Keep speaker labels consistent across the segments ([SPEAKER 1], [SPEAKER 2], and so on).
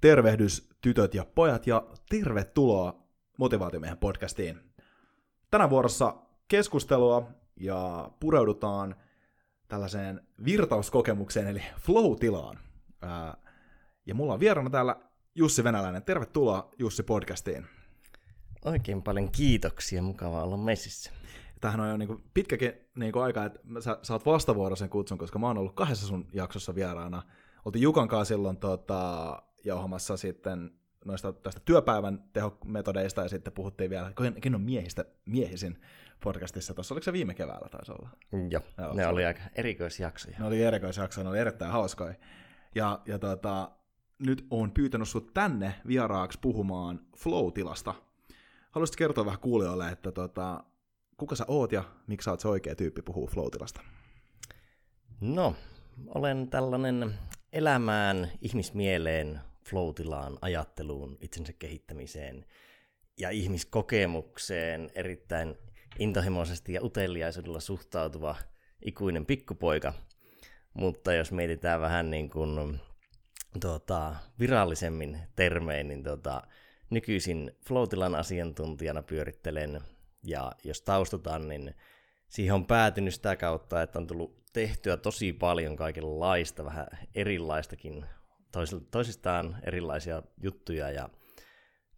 [SPEAKER 1] Tervehdys tytöt ja pojat ja tervetuloa Motivaatiomiehen podcastiin. Tänä vuorossa keskustelua ja pureudutaan tällaiseen virtauskokemukseen eli flow-tilaan. Ja mulla on vieraana täällä Jussi Venäläinen. Tervetuloa Jussi podcastiin.
[SPEAKER 2] Oikein paljon kiitoksia, mukava olla messissä.
[SPEAKER 1] Tämähän on jo niin pitkäkin niin aika, että sä saat vastavuoroisen kutsun, koska mä oon ollut kahdessa sun jaksossa vieraana. Oltiin Jukan kanssa silloin tota, jauhamassa sitten noista tästä työpäivän tehometodeista ja sitten puhuttiin vielä, ken on miehistä miehisin podcastissa. Tuossa oliko se viime keväällä taisi olla?
[SPEAKER 2] Joo, Joo ne oli aika erikoisjaksoja.
[SPEAKER 1] Ne oli erikoisjaksoja, ne oli erittäin hauskoja. Ja, ja tota, nyt on pyytänyt sut tänne vieraaksi puhumaan flow-tilasta. Haluaisitko kertoa vähän kuulijoille, että tota, kuka sä oot ja miksi sä oot se oikea tyyppi puhuu flow-tilasta?
[SPEAKER 2] No, olen tällainen elämään, ihmismieleen, flow-tilaan, ajatteluun, itsensä kehittämiseen ja ihmiskokemukseen erittäin intohimoisesti ja uteliaisuudella suhtautuva ikuinen pikkupoika. Mutta jos mietitään vähän niin kuin tuota, virallisemmin termein, niin tuota, nykyisin flow asiantuntijana pyörittelen ja jos taustutaan, niin siihen on päätynyt sitä kautta, että on tullut tehtyä tosi paljon kaikenlaista, vähän erilaistakin, toisistaan erilaisia juttuja ja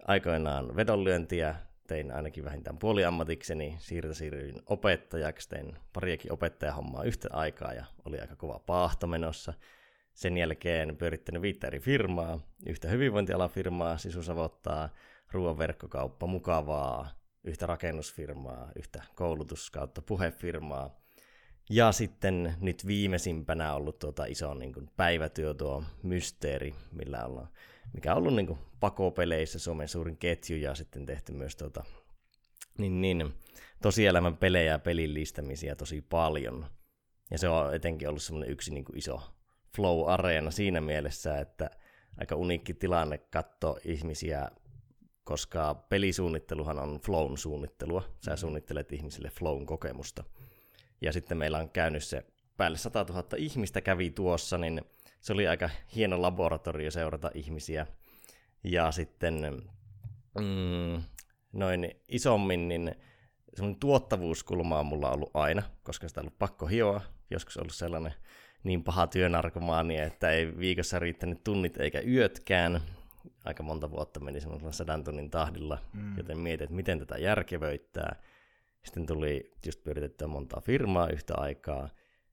[SPEAKER 2] aikoinaan vedonlyöntiä tein ainakin vähintään puoliammatikseni, siirtä siirryin opettajaksi, tein pariakin opettajahommaa yhtä aikaa ja oli aika kova paahto menossa. Sen jälkeen pyörittänyt viittä eri firmaa, yhtä hyvinvointialafirmaa, sisusavottaa, ruoan verkkokauppa, mukavaa, yhtä rakennusfirmaa, yhtä koulutus kautta puhefirmaa. Ja sitten nyt viimeisimpänä ollut tuota iso niin kuin päivätyö tuo Mysteeri, millä ollaan, mikä on ollut niin kuin pakopeleissä Suomen suurin ketju ja sitten tehty myös tuota, niin, niin, tosielämän pelejä ja pelillistämisiä tosi paljon. Ja se on etenkin ollut semmoinen yksi niin kuin iso flow-areena siinä mielessä, että aika uniikki tilanne katsoa ihmisiä koska pelisuunnitteluhan on flown suunnittelua. Sä suunnittelet ihmisille flown kokemusta. Ja sitten meillä on käynyt se päälle 100 000 ihmistä kävi tuossa, niin se oli aika hieno laboratorio seurata ihmisiä. Ja sitten mm, noin isommin, niin semmoinen tuottavuuskulma on mulla ollut aina, koska sitä on ollut pakko hioa. Joskus ollut sellainen niin paha työnarkomaani, että ei viikossa riittänyt tunnit eikä yötkään aika monta vuotta meni semmoisella sadan tunnin tahdilla, mm. joten mietin, että miten tätä järkevöittää. Sitten tuli just pyöritettyä montaa firmaa yhtä aikaa,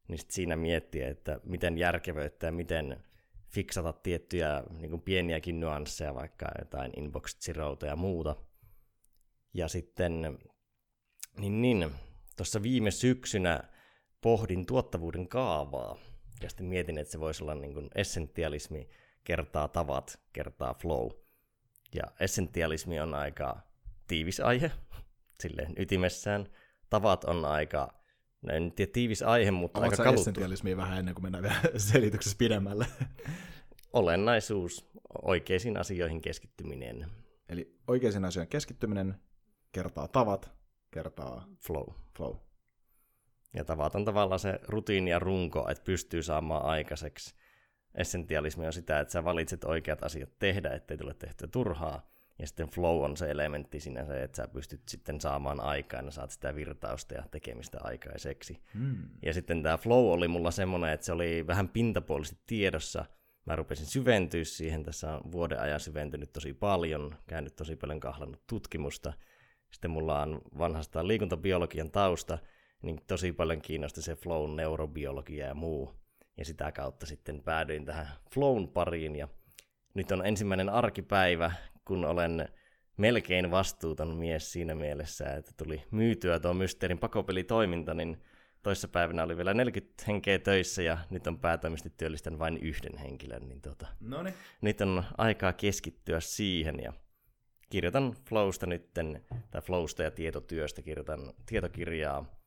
[SPEAKER 2] niin sitten siinä miettii, että miten järkevöittää, miten fiksata tiettyjä niin kuin pieniäkin nyansseja, vaikka jotain inbox zeroita ja muuta. Ja sitten, niin, niin tuossa viime syksynä pohdin tuottavuuden kaavaa, ja sitten mietin, että se voisi olla niin kuin essentialismi, kertaa tavat kertaa flow. Ja essentialismi on aika tiivis aihe, silleen ytimessään. Tavat on aika, no en tiedä tiivis aihe, mutta Oletko aika kaluttu.
[SPEAKER 1] essentialismia vähän ennen kuin mennään vielä selityksessä pidemmälle?
[SPEAKER 2] Olennaisuus, oikeisiin asioihin keskittyminen.
[SPEAKER 1] Eli oikeisiin asioihin keskittyminen kertaa tavat, kertaa
[SPEAKER 2] flow.
[SPEAKER 1] flow.
[SPEAKER 2] Ja tavat on tavallaan se rutiini ja runko, että pystyy saamaan aikaiseksi essentialismi on sitä, että sä valitset oikeat asiat tehdä, ettei tule tehtyä turhaa. Ja sitten flow on se elementti siinä se, että sä pystyt sitten saamaan aikaan ja saat sitä virtausta ja tekemistä aikaiseksi. Hmm. Ja sitten tämä flow oli mulla semmoinen, että se oli vähän pintapuolisesti tiedossa. Mä rupesin syventyä siihen, tässä on vuoden ajan syventynyt tosi paljon, käynyt tosi paljon kahlannut tutkimusta. Sitten mulla on vanhasta liikuntabiologian tausta, niin tosi paljon kiinnosti se flow, neurobiologia ja muu ja sitä kautta sitten päädyin tähän Flown pariin ja nyt on ensimmäinen arkipäivä, kun olen melkein vastuuton mies siinä mielessä, että tuli myytyä tuo Mysteerin pakopelitoiminta, niin toissapäivänä oli vielä 40 henkeä töissä ja nyt on päätoimisesti työllistän vain yhden henkilön, niin tota,
[SPEAKER 1] Noniin.
[SPEAKER 2] nyt on aikaa keskittyä siihen ja kirjoitan Flowsta nytten, tai Flowsta ja tietotyöstä kirjoitan tietokirjaa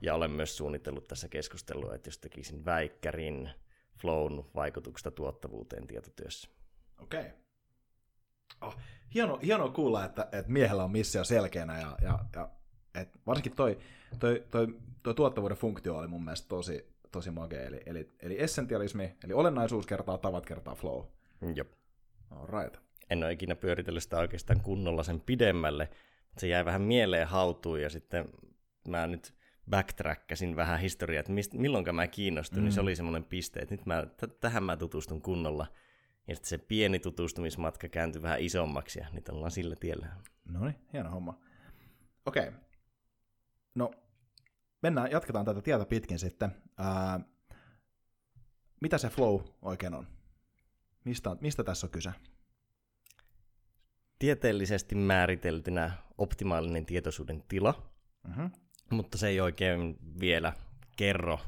[SPEAKER 2] ja olen myös suunnitellut tässä keskustelua, että jos tekisin väikkärin flown vaikutuksesta tuottavuuteen tietotyössä.
[SPEAKER 1] Okei. Okay. Oh, hieno, hienoa kuulla, että, että miehellä on missio selkeänä ja, ja, ja et varsinkin toi, toi, toi, toi tuottavuuden funktio oli mun mielestä tosi, tosi magea. Eli, eli, eli essentialismi, eli olennaisuus kertaa tavat kertaa flow.
[SPEAKER 2] Jop.
[SPEAKER 1] right.
[SPEAKER 2] En ole ikinä pyöritellyt sitä oikeastaan kunnolla sen pidemmälle. Se jäi vähän mieleen hautuun ja sitten mä nyt backtrackasin vähän historiaa, että mist, milloin mä kiinnostuin, mm. niin se oli semmoinen piste, että nyt mä, t- tähän mä tutustun kunnolla. Ja sitten se pieni tutustumismatka kääntyi vähän isommaksi ja nyt ollaan sillä tiellä.
[SPEAKER 1] No niin, hieno homma. Okei. Okay. No, mennään, jatketaan tätä tietä pitkin sitten. Ää, mitä se flow oikein on? Mistä, mistä tässä on kyse?
[SPEAKER 2] Tieteellisesti määriteltynä optimaalinen tietoisuuden tila, mm-hmm. mutta se ei oikein vielä kerro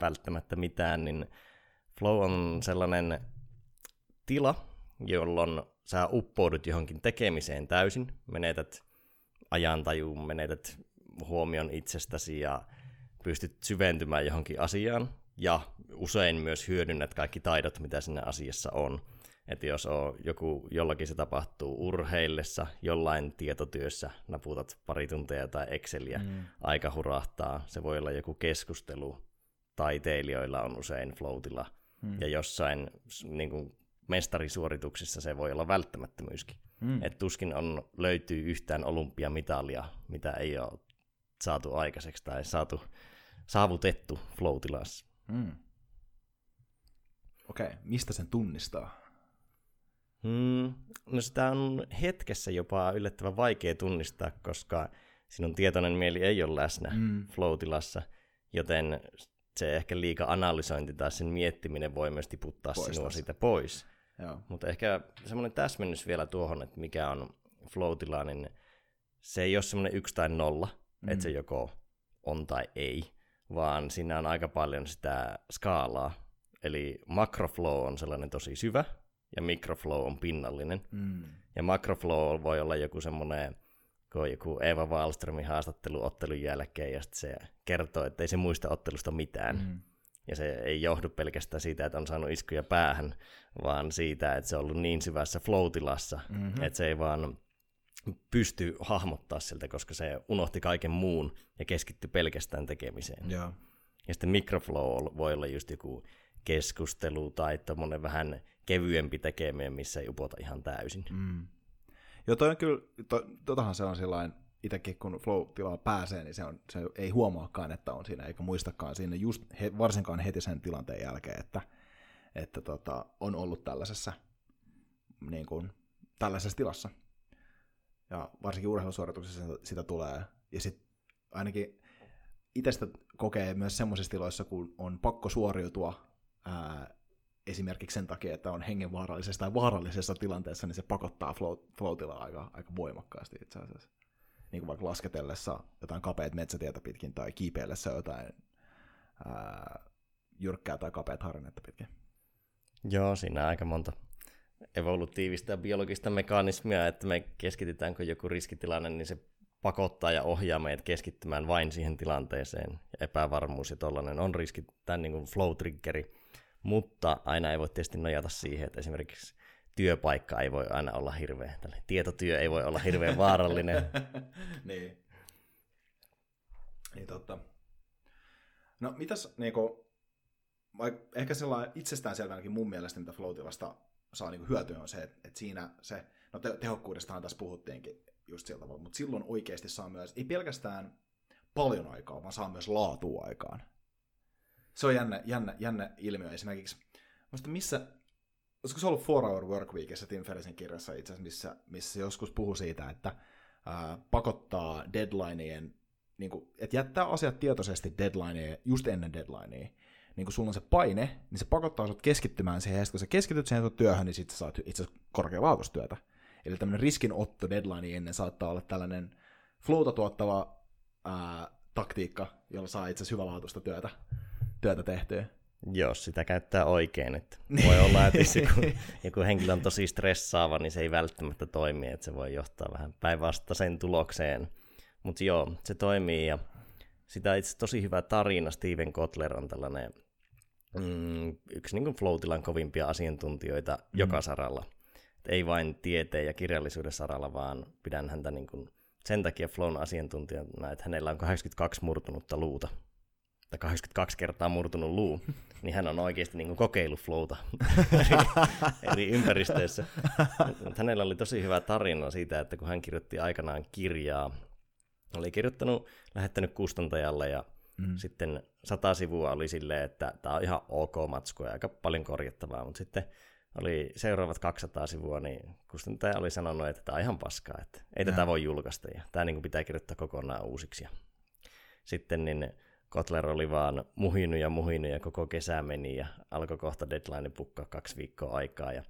[SPEAKER 2] välttämättä mitään, niin flow on sellainen tila, jolloin sä uppoudut johonkin tekemiseen täysin, menetät ajantajuun, menetät huomion itsestäsi ja pystyt syventymään johonkin asiaan, ja usein myös hyödynnät kaikki taidot, mitä siinä asiassa on. Että jos on joku, jollakin se tapahtuu urheillessa, jollain tietotyössä naputat pari tuntia tai Exceliä, mm. aika hurahtaa. Se voi olla joku keskustelu. Taiteilijoilla on usein floatilla. Mm. Ja jossain niin kuin mestarisuorituksissa se voi olla välttämättömyyskin. Mm. Et tuskin on, löytyy yhtään olympiamitalia, mitä ei ole saatu aikaiseksi tai saatu, saavutettu flow-tilassa. Mm.
[SPEAKER 1] Okei, okay. mistä sen tunnistaa?
[SPEAKER 2] Mm, no sitä on hetkessä jopa yllättävän vaikea tunnistaa, koska sinun tietoinen mieli ei ole läsnä mm. flow-tilassa, joten se ehkä liika analysointi tai sen miettiminen voi myös tiputtaa Poistas. sinua siitä pois. Mutta ehkä semmoinen täsmennys vielä tuohon, että mikä on flow niin se ei ole semmoinen yksi tai nolla, mm. että se joko on tai ei, vaan siinä on aika paljon sitä skaalaa. Eli macroflow on sellainen tosi syvä, ja microflow on pinnallinen. Mm. Ja macroflow voi olla joku semmoinen, kun joku Eva Wallströmin haastattelu ottelun jälkeen, ja sitten se kertoo, että ei se muista ottelusta mitään. Mm. Ja se ei johdu pelkästään siitä, että on saanut iskuja päähän, vaan siitä, että se on ollut niin syvässä flow-tilassa, mm-hmm. että se ei vaan pysty hahmottaa siltä, koska se unohti kaiken muun ja keskittyi pelkästään tekemiseen.
[SPEAKER 1] Ja,
[SPEAKER 2] ja sitten microflow voi olla just joku keskustelu tai tommonen vähän kevyempi tekeminen, missä ei upota ihan täysin. Mm.
[SPEAKER 1] Joo, toi on kyllä, to, totahan se on sellainen, itsekin kun flow-tilaa pääsee, niin se, on, se ei huomaakaan, että on siinä, eikä muistakaan siinä just he, varsinkaan heti sen tilanteen jälkeen, että, että tota, on ollut tällaisessa, niin kuin, tällaisessa tilassa. Ja varsinkin urheilusuorituksessa sitä tulee. Ja sitten ainakin itsestä kokee myös semmoisissa tiloissa, kun on pakko suoriutua ää, esimerkiksi sen takia, että on hengenvaarallisessa tai vaarallisessa tilanteessa, niin se pakottaa flow, flow aika, aika voimakkaasti itse asiassa. Niin kuin vaikka lasketellessa jotain kapeat metsätietä pitkin tai kiipeillessä jotain ää, jyrkkää tai kapeat harjannetta pitkin.
[SPEAKER 2] Joo, siinä aika monta evolutiivista ja biologista mekanismia, että me keskitytään, kun joku riskitilanne, niin se pakottaa ja ohjaa meidät keskittymään vain siihen tilanteeseen. Ja epävarmuus ja tollainen on riski, tämän niin kuin flow-triggeri. Mutta aina ei voi tietysti nojata siihen, että esimerkiksi työpaikka ei voi aina olla hirveä, tietotyö ei voi olla hirveän vaarallinen.
[SPEAKER 1] niin. Niin totta. No mitäs niinku, vaikka ehkä sellainen itsestäänselvänäkin mun mielestä, mitä flow saa niinku hyötyä on se, että, että siinä se, no te- tehokkuudestahan tässä puhuttiinkin just sillä tavalla, mutta silloin oikeasti saa myös, ei pelkästään paljon aikaa, vaan saa myös laatua aikaan. Se on jännä, jännä, jännä ilmiö esimerkiksi. Musta missä, olisiko se ollut Four Hour Work Weekissa Tim Ferrisin kirjassa itse asiassa, missä, missä joskus puhuu siitä, että ää, pakottaa deadlineien, niin kuin, että jättää asiat tietoisesti deadlineen just ennen deadlinea, niin kun sulla on se paine, niin se pakottaa sinut keskittymään siihen, ja kun sä keskityt siihen työhön, niin sitten saat itse asiassa korkealaatuistyötä. Eli tämmöinen riskinotto deadline ennen saattaa olla tällainen flowta tuottava ää, taktiikka, jolla saa itse asiassa hyvälaatuista työtä, työtä tehtyä.
[SPEAKER 2] Jos sitä käyttää oikein, että voi olla, että jos joku, joku henkilö on tosi stressaava, niin se ei välttämättä toimi, että se voi johtaa vähän päinvastaiseen tulokseen. Mutta joo, se toimii ja sitä itse tosi hyvä tarina. Steven Kotler on tällainen mm, yksi niin flow kovimpia asiantuntijoita mm. joka saralla. Et ei vain tieteen ja kirjallisuuden saralla, vaan pidän häntä niin kuin sen takia flown asiantuntijana, että hänellä on 82 murtunutta luuta. Tai 82 kertaa murtunut luu. niin hän on oikeasti niin kokeillut flowta eri, eri ympäristöissä. Hänellä oli tosi hyvä tarina siitä, että kun hän kirjoitti aikanaan kirjaa, oli kirjoittanut, lähettänyt kustantajalle ja mm. sitten sata sivua oli silleen, että tämä on ihan ok matskua ja aika paljon korjattavaa, mutta sitten oli seuraavat 200 sivua, niin kustantaja oli sanonut, että tämä on ihan paskaa, että ei ja. tätä voi julkaista ja tämä niin pitää kirjoittaa kokonaan uusiksi. Sitten niin Kotler oli vaan muhinut ja muhinut ja koko kesä meni ja alkoi kohta deadline pukkaa kaksi viikkoa aikaa ja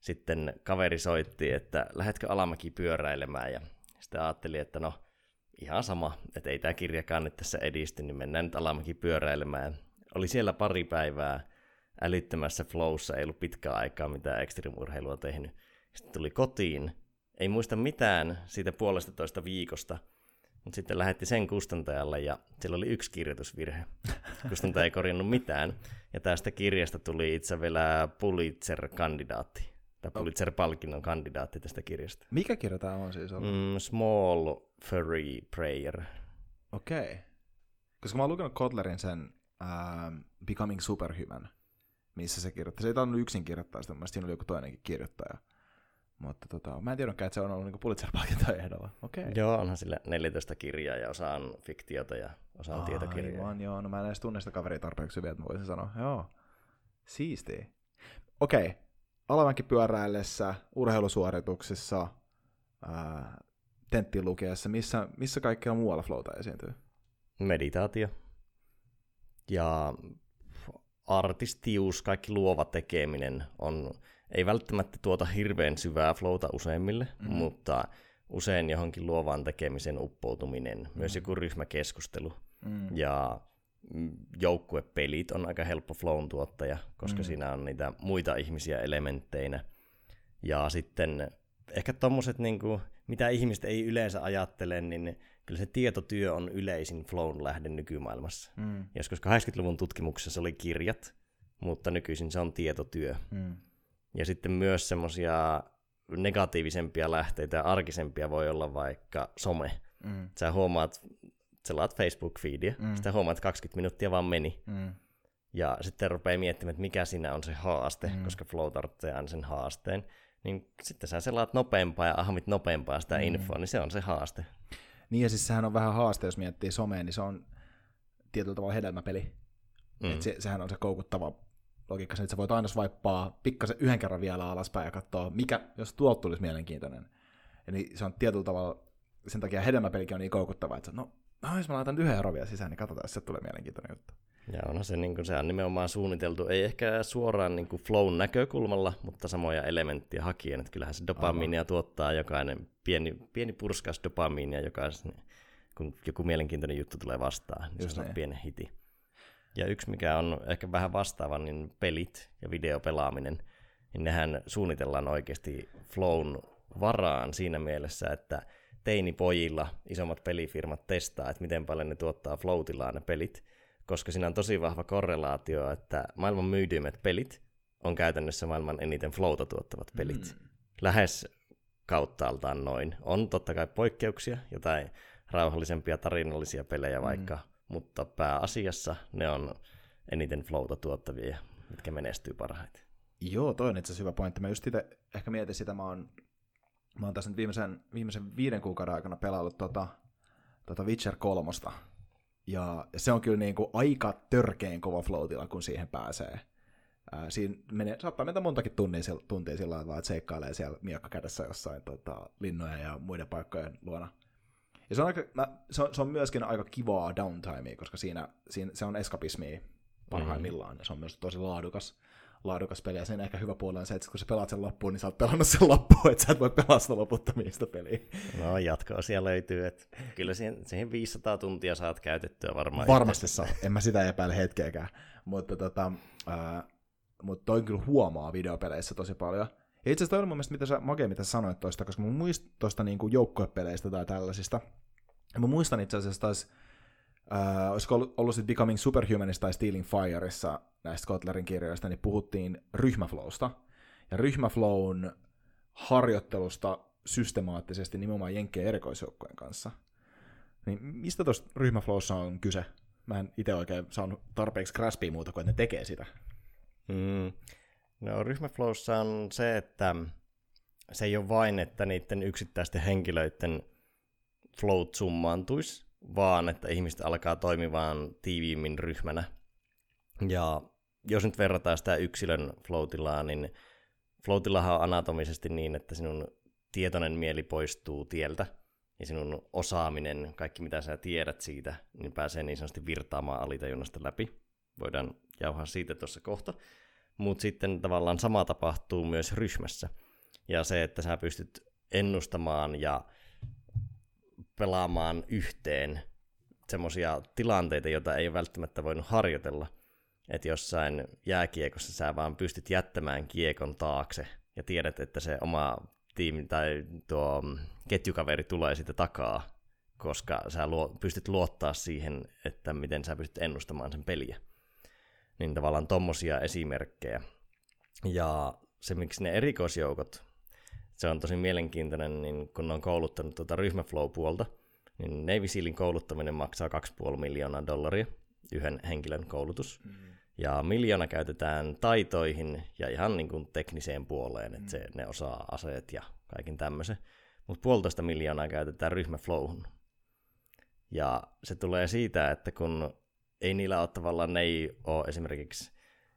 [SPEAKER 2] sitten kaveri soitti, että lähetkö Alamäki pyöräilemään ja sitten ajattelin, että no ihan sama, että ei tämä kirjakaan nyt tässä edisty, niin mennään nyt Alamäki pyöräilemään. Oli siellä pari päivää älyttömässä flowssa, ei ollut pitkää aikaa mitään ekstremurheilua tehnyt. Sitten tuli kotiin, ei muista mitään siitä puolesta toista viikosta, mutta sitten lähetti sen kustantajalle ja sillä oli yksi kirjoitusvirhe. Kustantaja ei korjannut mitään. Ja tästä kirjasta tuli itse vielä Pulitzer-kandidaatti. Tai Pulitzer-palkinnon kandidaatti tästä kirjasta.
[SPEAKER 1] Mikä kirja tämä on siis ollut?
[SPEAKER 2] Mm, Small Furry Prayer.
[SPEAKER 1] Okei. Okay. Koska mä oon lukenut Kotlerin sen uh, Becoming Superhuman, missä se kirjoittaa. Se ei tainnut yksin kirjoittaa sitä, siinä oli joku toinenkin kirjoittaja. Mutta tota, mä en tiedä, että se on ollut niinku Pulitzer-palkinto ehdolla. Okay.
[SPEAKER 2] Joo, onhan sillä 14 kirjaa ja osa on fiktiota ja osa on tietokirjaa.
[SPEAKER 1] Aivan, joo. No mä en edes tunne sitä kaveria tarpeeksi hyvin, että mä voisin sanoa. Joo, siistiä. Okei, okay. Alamäki pyöräillessä, urheilusuorituksissa, ää, lukiessa, missä, missä kaikkea muualla flowta esiintyy?
[SPEAKER 2] Meditaatio. Ja artistius, kaikki luova tekeminen on ei välttämättä tuota hirveän syvää flowta useimmille, mm-hmm. mutta usein johonkin luovaan tekemisen uppoutuminen, mm-hmm. myös joku ryhmäkeskustelu mm-hmm. ja joukkuepelit on aika helppo flown tuottaja, koska mm-hmm. siinä on niitä muita ihmisiä elementteinä. Ja sitten ehkä tommoset, niin kuin, mitä ihmiset ei yleensä ajattele, niin kyllä se tietotyö on yleisin flown lähde nykymaailmassa. Mm. Joskus 80-luvun tutkimuksessa se oli kirjat, mutta nykyisin se on tietotyö. Mm. Ja sitten myös semmoisia negatiivisempia lähteitä ja arkisempia voi olla vaikka some. Mm. Sä huomaat, laat Facebook-feedia, mm. sitten huomaat, että 20 minuuttia vaan meni. Mm. Ja sitten rupeaa miettimään, että mikä siinä on se haaste, mm. koska flow tarvitsee aina sen haasteen. Niin sitten sä selaat nopeampaa ja ahmit nopeampaa sitä mm. infoa, niin se on se haaste.
[SPEAKER 1] Niin ja siis sehän on vähän haaste, jos miettii somea, niin se on tietyllä tavalla hedelmäpeli. Mm. Et se, sehän on se koukuttava logiikka että sä voit aina swipea pikkasen yhden kerran vielä alaspäin ja katsoa, mikä, jos tuolta tulisi mielenkiintoinen. Eli se on tietyllä tavalla, sen takia hedelmäpelikin on niin koukuttava, että no, no jos mä laitan yhden euron vielä sisään, niin katsotaan, jos se tulee mielenkiintoinen juttu.
[SPEAKER 2] Ja onhan se, niin se on nimenomaan suunniteltu, ei ehkä suoraan niin kuin flown näkökulmalla, mutta samoja elementtiä hakien. Että kyllähän se dopamiinia tuottaa jokainen, pieni, pieni purskas dopamiinia, jokaisen, kun joku mielenkiintoinen juttu tulee vastaan, niin Just se on pieni hiti. Ja yksi, mikä on ehkä vähän vastaava, niin pelit ja videopelaaminen, niin nehän suunnitellaan oikeasti flown varaan siinä mielessä, että teinipojilla isommat pelifirmat testaa, että miten paljon ne tuottaa flow ne pelit, koska siinä on tosi vahva korrelaatio, että maailman myydyimmät pelit on käytännössä maailman eniten flowta tuottavat pelit. Mm. Lähes kauttaaltaan noin. On totta kai poikkeuksia, jotain rauhallisempia tarinallisia pelejä mm. Mutta pääasiassa ne on eniten flowta tuottavia, mitkä menestyy parhaiten.
[SPEAKER 1] Joo, toi on itse asiassa hyvä pointti. Mä just itse ehkä mietin sitä, mä oon, mä oon tässä nyt viimeisen, viimeisen viiden kuukauden aikana pelaillut tota, tota Witcher kolmosta. Ja se on kyllä niin kuin aika törkeen kova floatilla, kun siihen pääsee. Ää, siinä menee, saattaa mennä montakin tuntia, tuntia sillä lailla, että seikkailee siellä miekka kädessä jossain tota, linnoja ja muiden paikkojen luona. Ja se on, aika, mä, se, on, se on myöskin aika kivaa downtimea, koska siinä, siinä se on eskapismi parhaimmillaan, mm. ja se on myös tosi laadukas, laadukas peli, ja sen ehkä hyvä puoli on se, että kun sä pelaat sen loppuun, niin sä oot pelannut sen loppuun, että sä et voi pelaa sitä loputtomiin sitä peliä.
[SPEAKER 2] No jatko-osia löytyy, että kyllä siihen, siihen 500 tuntia saat käytettyä varmaan.
[SPEAKER 1] Varmasti saa, en mä sitä epäile hetkeäkään, mutta tota, äh, mutta toi kyllä huomaa videopeleissä tosi paljon. Ja itse asiassa toi on mun mielestä, mitä sä, Mage, mitä sä sanoit toista, koska mun muist toista niinku joukkoepeleistä tai tällaisista, Mä muistan itse asiassa taas, äh, olisiko ollut, ollut sitten Becoming Superhumanista tai Stealing Fireissa näistä Kotlerin kirjoista, niin puhuttiin ryhmäflowsta. Ja ryhmäflown harjoittelusta systemaattisesti nimenomaan Jenkkien erikoisjoukkojen kanssa. Niin mistä tuossa ryhmäflowssa on kyse? mä en itse oikein saanut tarpeeksi graspia muuta kuin, että ne tekee sitä.
[SPEAKER 2] Mm. No ryhmäflowssa on se, että se ei ole vain, että niiden yksittäisten henkilöiden flowt summaantuisi, vaan että ihmiset alkaa toimimaan tiiviimmin ryhmänä. Ja jos nyt verrataan sitä yksilön floatilaa, niin floatillahan on anatomisesti niin, että sinun tietoinen mieli poistuu tieltä, ja sinun osaaminen, kaikki mitä sä tiedät siitä, niin pääsee niin sanotusti virtaamaan alitajunnasta läpi. Voidaan jauhaa siitä tuossa kohta. Mutta sitten tavallaan sama tapahtuu myös ryhmässä. Ja se, että sä pystyt ennustamaan ja pelaamaan yhteen semmoisia tilanteita, joita ei välttämättä voinut harjoitella. Että jossain jääkiekossa sä vaan pystyt jättämään kiekon taakse ja tiedät, että se oma tiimi tai tuo ketjukaveri tulee siitä takaa, koska sä luo, pystyt luottaa siihen, että miten sä pystyt ennustamaan sen peliä. Niin tavallaan tommosia esimerkkejä. Ja se, miksi ne erikoisjoukot, se on tosi mielenkiintoinen, niin kun ne on kouluttanut tuota ryhmäflow-puolta, niin Navy Sealin kouluttaminen maksaa 2,5 miljoonaa dollaria, yhden henkilön koulutus. Mm. Ja miljoona käytetään taitoihin ja ihan niin kuin tekniseen puoleen, että se, mm. ne osaa aseet ja kaiken tämmöisen. Mutta puolitoista miljoonaa käytetään ryhmäflowhun. Ja se tulee siitä, että kun ei niillä ole tavallaan, ne ei ole esimerkiksi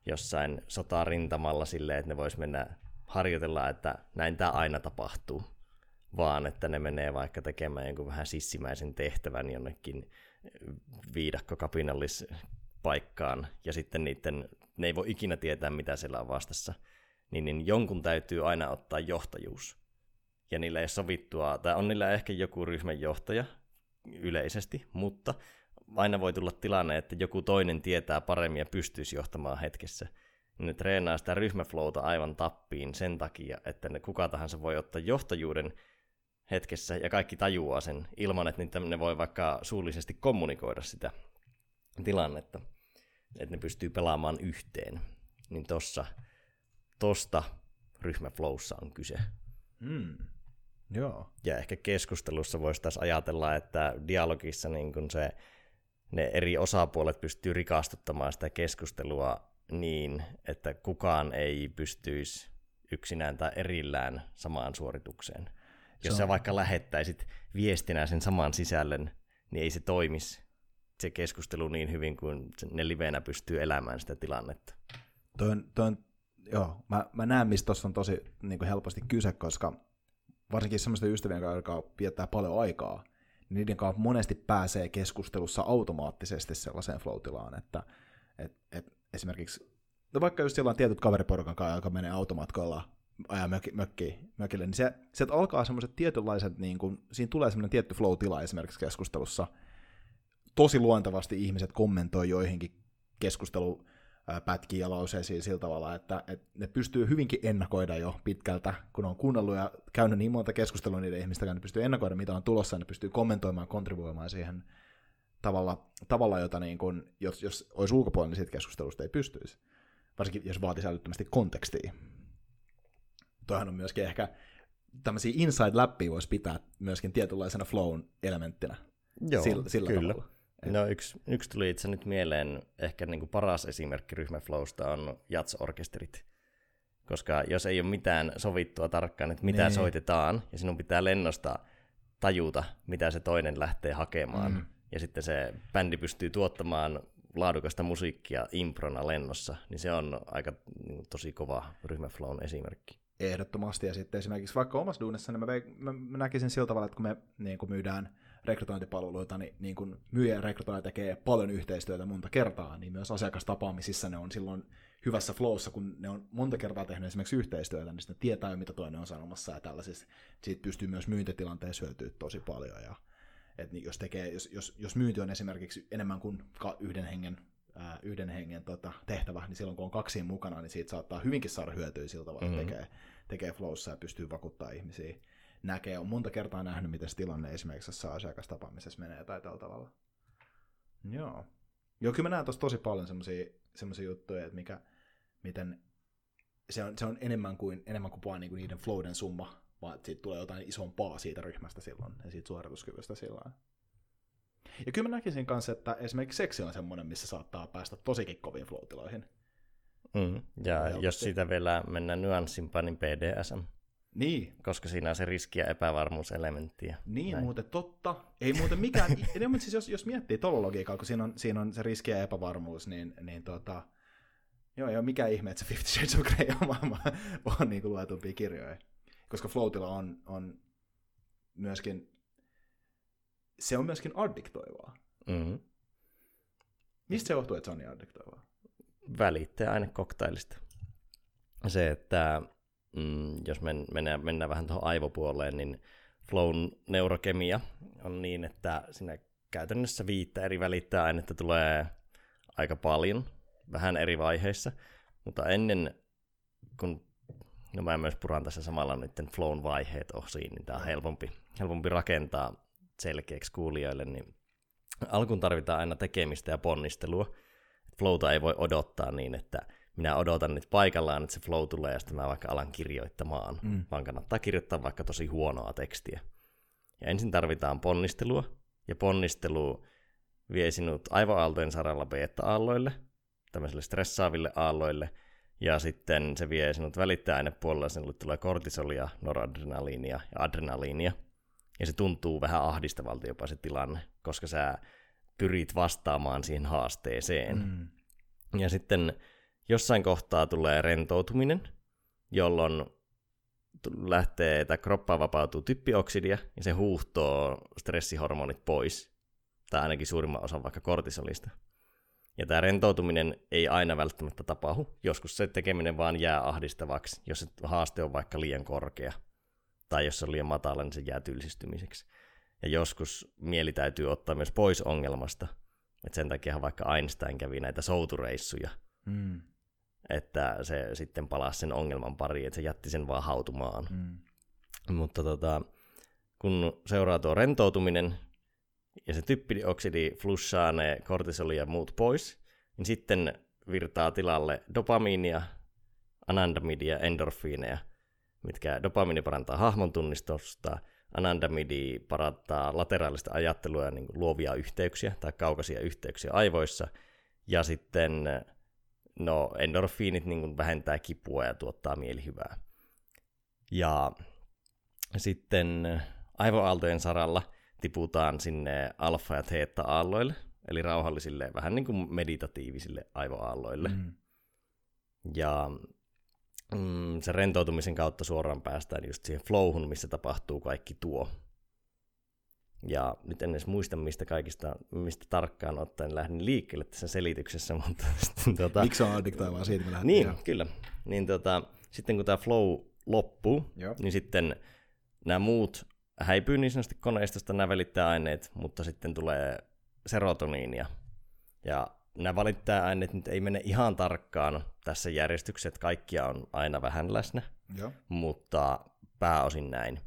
[SPEAKER 2] jossain sotarintamalla silleen, että ne vois mennä harjoitella, että näin tämä aina tapahtuu, vaan että ne menee vaikka tekemään jonkun vähän sissimäisen tehtävän jonnekin viidakkokapinallispaikkaan, ja sitten niiden, ne ei voi ikinä tietää, mitä siellä on vastassa, niin, niin jonkun täytyy aina ottaa johtajuus. Ja niillä ei sovittua, tai on niillä ehkä joku ryhmän johtaja yleisesti, mutta aina voi tulla tilanne, että joku toinen tietää paremmin ja pystyisi johtamaan hetkessä. Ne treenaa sitä ryhmäflowta aivan tappiin sen takia, että ne kuka tahansa voi ottaa johtajuuden hetkessä ja kaikki tajuaa sen ilman, että ne voi vaikka suullisesti kommunikoida sitä tilannetta, että ne pystyy pelaamaan yhteen. Niin tossa, tosta ryhmäflowssa on kyse.
[SPEAKER 1] Mm. Joo.
[SPEAKER 2] Ja ehkä keskustelussa voisi taas ajatella, että dialogissa niin kun se ne eri osapuolet pystyy rikastuttamaan sitä keskustelua niin, että kukaan ei pystyisi yksinään tai erillään samaan suoritukseen. Jos sä vaikka lähettäisit viestinä sen saman sisällön, niin ei se toimisi se keskustelu niin hyvin kuin ne livenä pystyy elämään sitä tilannetta.
[SPEAKER 1] Toi on, toi on, joo, mä, mä näen, mistä tuossa on tosi niin helposti kyse, koska varsinkin semmoisten ystävien kanssa, jotka viettää paljon aikaa, niiden kanssa monesti pääsee keskustelussa automaattisesti sellaiseen flow-tilaan, että et, et esimerkiksi, no vaikka just silloin tietyt kaveriporukan kanssa, joka menee automatkoilla ajaa mökki, mökki, mökille, niin se, sieltä alkaa semmoiset tietynlaiset, niin kun, siinä tulee semmoinen tietty flow-tila esimerkiksi keskustelussa. Tosi luontevasti ihmiset kommentoi joihinkin keskustelu pätkiä ja lauseisiin sillä tavalla, että, että ne pystyy hyvinkin ennakoida jo pitkältä, kun on kuunnellut ja käynyt niin monta keskustelua niiden ihmistä, ne pystyy ennakoida, mitä on tulossa, ja ne pystyy kommentoimaan, kontribuoimaan siihen tavalla, tavalla jota niin kun, jos, jos olisi ulkopuolella, niin siitä keskustelusta ei pystyisi. Varsinkin, jos vaatisi älyttömästi kontekstia. Toihan on myöskin ehkä tämmöisiä inside-läppiä voisi pitää myöskin tietynlaisena flown elementtinä.
[SPEAKER 2] Joo, sillä, sillä kyllä. Tavalla. No yksi, yksi tuli itse nyt mieleen, ehkä niin kuin paras esimerkki ryhmäflowsta on jatsorkesterit. Koska jos ei ole mitään sovittua tarkkaan, että mitä niin. soitetaan, ja sinun pitää lennosta tajuta, mitä se toinen lähtee hakemaan, mm. ja sitten se bändi pystyy tuottamaan laadukasta musiikkia improna lennossa, niin se on aika niin, tosi kova ryhmäflown esimerkki.
[SPEAKER 1] Ehdottomasti, ja sitten esimerkiksi vaikka omassa duunissa, niin mä, mä, mä näkisin sillä tavalla, että kun me niin kun myydään rekrytointipalveluita, niin, niin kun myyjä ja rekrytoija tekee paljon yhteistyötä monta kertaa, niin myös asiakastapaamisissa ne on silloin hyvässä flowssa, kun ne on monta kertaa tehnyt esimerkiksi yhteistyötä, niin sitten tietää jo, mitä toinen on sanomassa ja tällaisissa. Siitä pystyy myös myyntitilanteessa hyötyä tosi paljon. Ja, et niin jos, tekee, jos, jos, jos myynti on esimerkiksi enemmän kuin yhden hengen ää, yhden hengen tota, tehtävä, niin silloin kun on kaksi mukana, niin siitä saattaa hyvinkin saada hyötyä siltä tavalla, mm-hmm. tekee, tekee flowssa ja pystyy vakuuttaa ihmisiä näkee. On monta kertaa nähnyt, miten se tilanne esimerkiksi jossain asiakastapaamisessa menee tai tällä tavalla. Joo. Joo, kyllä mä näen tuossa tosi paljon semmoisia juttuja, että mikä, miten se on, se on enemmän kuin, enemmän kuin vaan niinku niiden flowden summa, vaan että siitä tulee jotain isompaa siitä ryhmästä silloin ja siitä suorituskyvystä silloin. Ja kyllä mä näkisin kanssa, että esimerkiksi seksi on semmoinen, missä saattaa päästä tosikin koviin floatiloihin.
[SPEAKER 2] Mm. Ja Helposti. jos sitä vielä mennään nyanssimpaan, niin BDSM.
[SPEAKER 1] Niin.
[SPEAKER 2] Koska siinä on se riski- ja epävarmuuselementti.
[SPEAKER 1] Niin, näin. muuten totta. Ei muuten mikään, ei, mutta siis jos, jos miettii tuolla logiikalla, kun siinä on, siinä on se riski ja epävarmuus, niin, niin tota, joo, ei ole mikään ihme, että se Fifty Shades of Grey on maailman on niin luetumpia kirjoja. Koska Floatilla on, on myöskin, se on myöskin addiktoivaa.
[SPEAKER 2] Mm-hmm.
[SPEAKER 1] Mistä se johtuu, että se on niin addiktoivaa?
[SPEAKER 2] Välittäjäaine koktailista. Se, että mm, jos men, mennään, mennään vähän tuohon aivopuoleen, niin flown neurokemia on niin, että siinä käytännössä viittä eri välittäjäainetta tulee aika paljon, vähän eri vaiheissa, mutta ennen kun no mä myös puran tässä samalla nyt flown vaiheet osiin, niin tämä on helpompi, helpompi rakentaa selkeäksi kuulijoille, niin alkuun tarvitaan aina tekemistä ja ponnistelua. Flowta ei voi odottaa niin, että minä odotan nyt paikallaan, että se flow tulee ja sitten mä vaikka alan kirjoittamaan, mm. vaan kannattaa kirjoittaa vaikka tosi huonoa tekstiä. Ja ensin tarvitaan ponnistelua, ja ponnistelu vie sinut aivoaaltojen saralla beta-aalloille, tämmöisille stressaaville aalloille, ja sitten se vie sinut välittäjäainepuolella, sinulle tulee kortisolia, noradrenaliinia ja adrenaliinia, ja se tuntuu vähän ahdistavalta jopa se tilanne, koska sä pyrit vastaamaan siihen haasteeseen. Mm. Ja sitten jossain kohtaa tulee rentoutuminen, jolloin lähtee, että kroppaan vapautuu typpioksidia, ja se huuhtoo stressihormonit pois, tai ainakin suurimman osan vaikka kortisolista. Ja tämä rentoutuminen ei aina välttämättä tapahdu. Joskus se tekeminen vaan jää ahdistavaksi, jos se haaste on vaikka liian korkea. Tai jos se on liian matala, niin se jää tylsistymiseksi. Ja joskus mieli täytyy ottaa myös pois ongelmasta. Et sen takia vaikka Einstein kävi näitä soutureissuja. Mm että se sitten palasi sen ongelman pariin, että se jätti sen vaan hautumaan. Mm. Mutta tota, kun seuraa tuo rentoutuminen ja se typpidioksidi flussaa ne kortisoli ja muut pois, niin sitten virtaa tilalle dopamiinia, anandamidia, endorfiineja, mitkä dopamiini parantaa hahmon tunnistusta, anandamidi parantaa lateraalista ajattelua ja niin luovia yhteyksiä tai kaukaisia yhteyksiä aivoissa, ja sitten no endorfiinit niin vähentää kipua ja tuottaa mielihyvää. Ja sitten aivoaaltojen saralla tiputaan sinne alfa- ja theta-aalloille, eli rauhallisille, vähän niin kuin meditatiivisille aivoaalloille. Mm. Ja mm, se rentoutumisen kautta suoraan päästään just siihen flowhun, missä tapahtuu kaikki tuo. Ja nyt en edes muista, mistä kaikista, mistä tarkkaan ottaen lähdin liikkeelle tässä selityksessä, mutta sitten tota...
[SPEAKER 1] Miksi on addiktoivaa, siitä me
[SPEAKER 2] Niin, jo. kyllä. Niin tota, sitten kun tämä flow loppuu, Joo. niin sitten nämä muut häipyy niin sanotusti koneistosta nämä välittäjäaineet, mutta sitten tulee serotoniinia. Ja nämä välittäjäaineet nyt ei mene ihan tarkkaan tässä järjestyksessä, että kaikkia on aina vähän läsnä, Joo. mutta pääosin näin.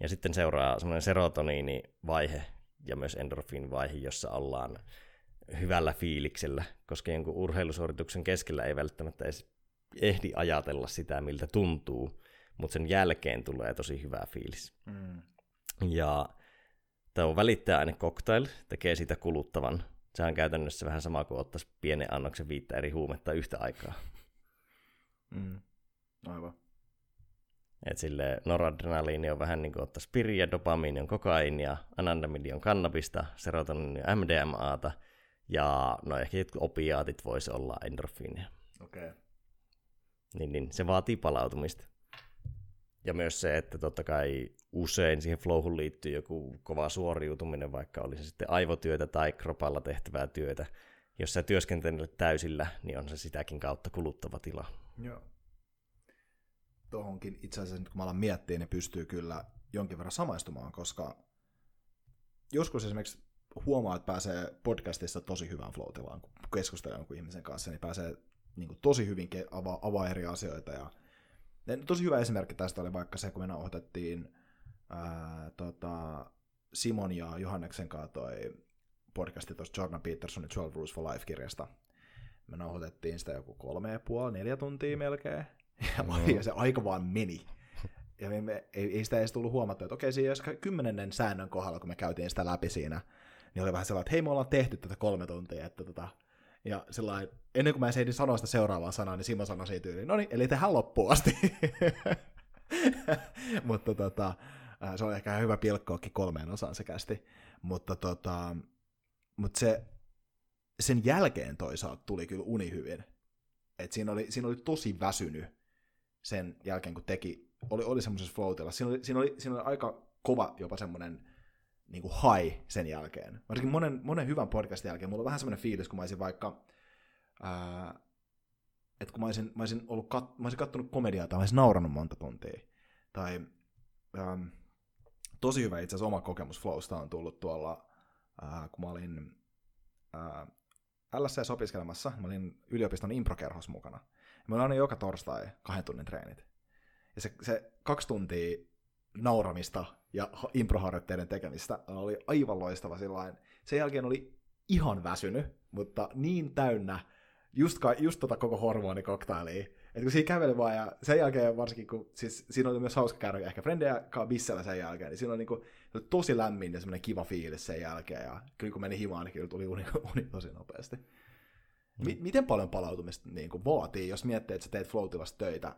[SPEAKER 2] Ja sitten seuraa semmoinen serotoniinivaihe ja myös endorfiinivaihe, jossa ollaan hyvällä fiiliksellä, koska jonkun urheilusuorituksen keskellä ei välttämättä edes ehdi ajatella sitä, miltä tuntuu, mutta sen jälkeen tulee tosi hyvä fiilis. Mm. Ja tämä on välittäjäaine cocktail, tekee sitä kuluttavan. Se on käytännössä vähän sama kuin ottaisi pienen annoksen viittä eri huumetta yhtä aikaa.
[SPEAKER 1] Mm. Aivan.
[SPEAKER 2] Et sille noradrenaliini on vähän niin kuin ottaa spiriä, dopamiini on kokainia, anandamidi on kannabista, serotonini on MDMAta, ja no ehkä jotkut opiaatit voisi olla endorfiinia.
[SPEAKER 1] Okei. Okay.
[SPEAKER 2] Niin, niin, se vaatii palautumista. Ja myös se, että totta kai usein siihen flowhun liittyy joku kova suoriutuminen, vaikka olisi sitten aivotyötä tai kropalla tehtävää työtä. Jos sä työskentelet täysillä, niin on se sitäkin kautta kuluttava tila.
[SPEAKER 1] Joo tuohonkin itse asiassa, kun mä alan miettiä, niin pystyy kyllä jonkin verran samaistumaan, koska joskus esimerkiksi huomaa, että pääsee podcastissa tosi hyvään flow kun keskustelee jonkun ihmisen kanssa, niin pääsee niin kuin, tosi hyvin avaa, avaa eri asioita. Ja, ja tosi hyvä esimerkki tästä oli vaikka se, kun me nauhoitettiin ää, tota, Simon ja Johanneksen kanssa toi podcasti tuosta Jordan Petersonin 12 Rules for Life-kirjasta. Me nauhoitettiin sitä joku kolme ja puoli, neljä tuntia melkein. Ja, no. ja se aika vaan meni. Ja me, ei, ei sitä edes tullut huomattua, että okei, siinä kymmenennen säännön kohdalla, kun me käytiin sitä läpi siinä, niin oli vähän sellainen, että hei, me ollaan tehty tätä kolme tuntia, että tota, ja sellainen, ennen kuin mä ehdin sanoa sitä seuraavaa sanaa, niin Simo sanoi siitä yli, no niin, eli tehdään loppuun asti. Mutta tota, se on ehkä hyvä pilkkoakin kolmeen osaan se kästi. Mutta tota, mutta se, sen jälkeen toisaalta tuli kyllä uni hyvin. Et siinä, oli, siinä oli tosi väsynyt sen jälkeen, kun teki, oli, oli semmoisessa floatilla. Siinä oli, siinä, oli, siinä oli aika kova jopa semmoinen niin kuin high sen jälkeen. Varsinkin monen, monen hyvän podcastin jälkeen. Mulla on vähän semmoinen fiilis, kun mä olisin vaikka, ää, että kun mä olisin, mä olisin, ollut kat, mä olisin kattonut komediaa tai mä olisin nauranut monta tuntia. Tai ää, tosi hyvä itse asiassa oma kokemus Flowsta on tullut tuolla, ää, kun mä olin ää, LSC opiskelemassa, mä olin yliopiston improkerhos mukana. Mä olin joka torstai kahden tunnin treenit. Ja se, se kaksi tuntia nauramista ja improharjoitteiden tekemistä oli aivan loistava sillain. Sen jälkeen oli ihan väsynyt, mutta niin täynnä just, just tota koko hormonikoktailia, että kun siinä käveli vaan ja sen jälkeen varsinkin, kun siis siinä oli myös hauska käydä ehkä frendejä bissellä sen jälkeen, niin siinä oli niinku, tosi lämmin ja semmoinen kiva fiilis sen jälkeen ja kyllä kun meni himaan, niin kyllä tuli uni, uni tosi nopeasti. Mm. M- miten paljon palautumista niin kuin vaatii, jos miettii, että sä teet floatilasta töitä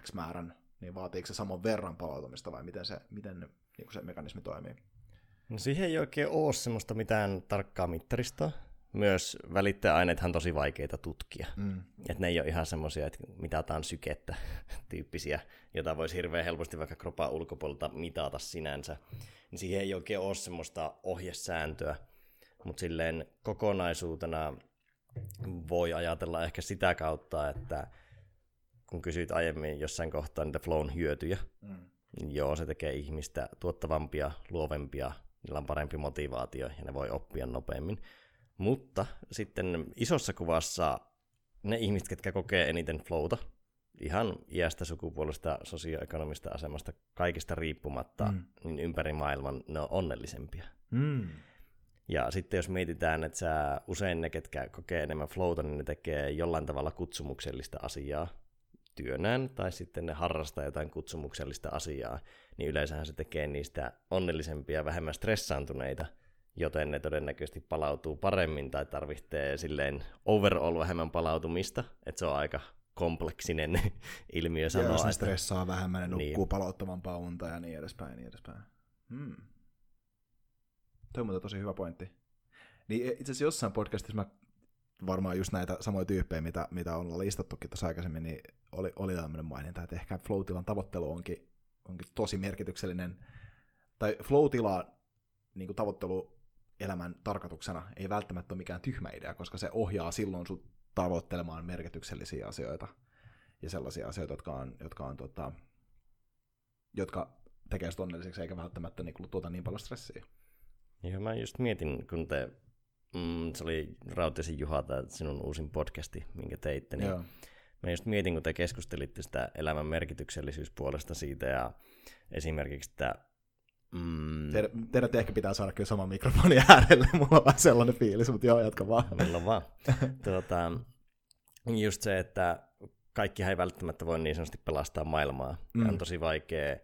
[SPEAKER 1] X määrän, niin vaatiiko se saman verran palautumista vai miten se, miten niin kuin se mekanismi toimii?
[SPEAKER 2] No siihen ei oikein ole semmoista mitään tarkkaa mittaristoa myös välittäjäaineethan tosi vaikeita tutkia. Mm. Että ne ei ole ihan semmoisia, että mitataan sykettä tyyppisiä, jota voisi hirveän helposti vaikka kropan ulkopuolelta mitata sinänsä. Niin siihen ei oikein ole semmoista ohjesääntöä. Mutta silleen kokonaisuutena voi ajatella ehkä sitä kautta, että kun kysyit aiemmin jossain kohtaa niitä flown hyötyjä, mm. niin joo, se tekee ihmistä tuottavampia, luovempia, niillä on parempi motivaatio ja ne voi oppia nopeammin. Mutta sitten isossa kuvassa ne ihmiset, ketkä kokee eniten flowta, ihan iästä, sukupuolesta, sosioekonomista asemasta, kaikista riippumatta, mm. niin ympäri maailman ne on onnellisempia. Mm. Ja sitten jos mietitään, että sä, usein ne, ketkä kokee enemmän flowta, niin ne tekee jollain tavalla kutsumuksellista asiaa työnään, tai sitten ne harrastaa jotain kutsumuksellista asiaa, niin yleensähän se tekee niistä onnellisempia, vähemmän stressaantuneita – joten ne todennäköisesti palautuu paremmin tai tarvitsee silleen overall vähemmän palautumista, että se on aika kompleksinen ilmiö sanoa. Ja
[SPEAKER 1] jos ne stressaa että... vähemmän, ne nukkuu niin. palauttavampaa unta ja niin edespäin. Ja niin edespäin. Hmm. Toi on tosi hyvä pointti. Niin itse asiassa jossain podcastissa mä varmaan just näitä samoja tyyppejä, mitä, mitä on listattukin tuossa aikaisemmin, niin oli, oli tämmöinen maininta, että ehkä flow tavoittelu onkin, onkin tosi merkityksellinen, tai flow niin tavoittelu elämän tarkoituksena ei välttämättä ole mikään tyhmä idea, koska se ohjaa silloin sut tavoittelemaan merkityksellisiä asioita ja sellaisia asioita, jotka on, jotka on tota, jotka tekee sitä onnelliseksi eikä välttämättä niin, tuota niin paljon stressiä.
[SPEAKER 2] Joo, mä just mietin, kun te, mm, se oli Rautisen Juha, tämä sinun uusin podcasti, minkä teitte, niin Joo. mä just mietin, kun te keskustelitte sitä elämän merkityksellisyyspuolesta siitä ja esimerkiksi että
[SPEAKER 1] Mm. Teidän, teidän ehkä pitää saada kyllä saman mikrofonin äärelle, mulla on vähän sellainen fiilis, mutta joo, jatka vaan.
[SPEAKER 2] Meillä vaan. tuota, just se, että kaikki ei välttämättä voi niin sanotusti pelastaa maailmaa. Mm. On tosi vaikea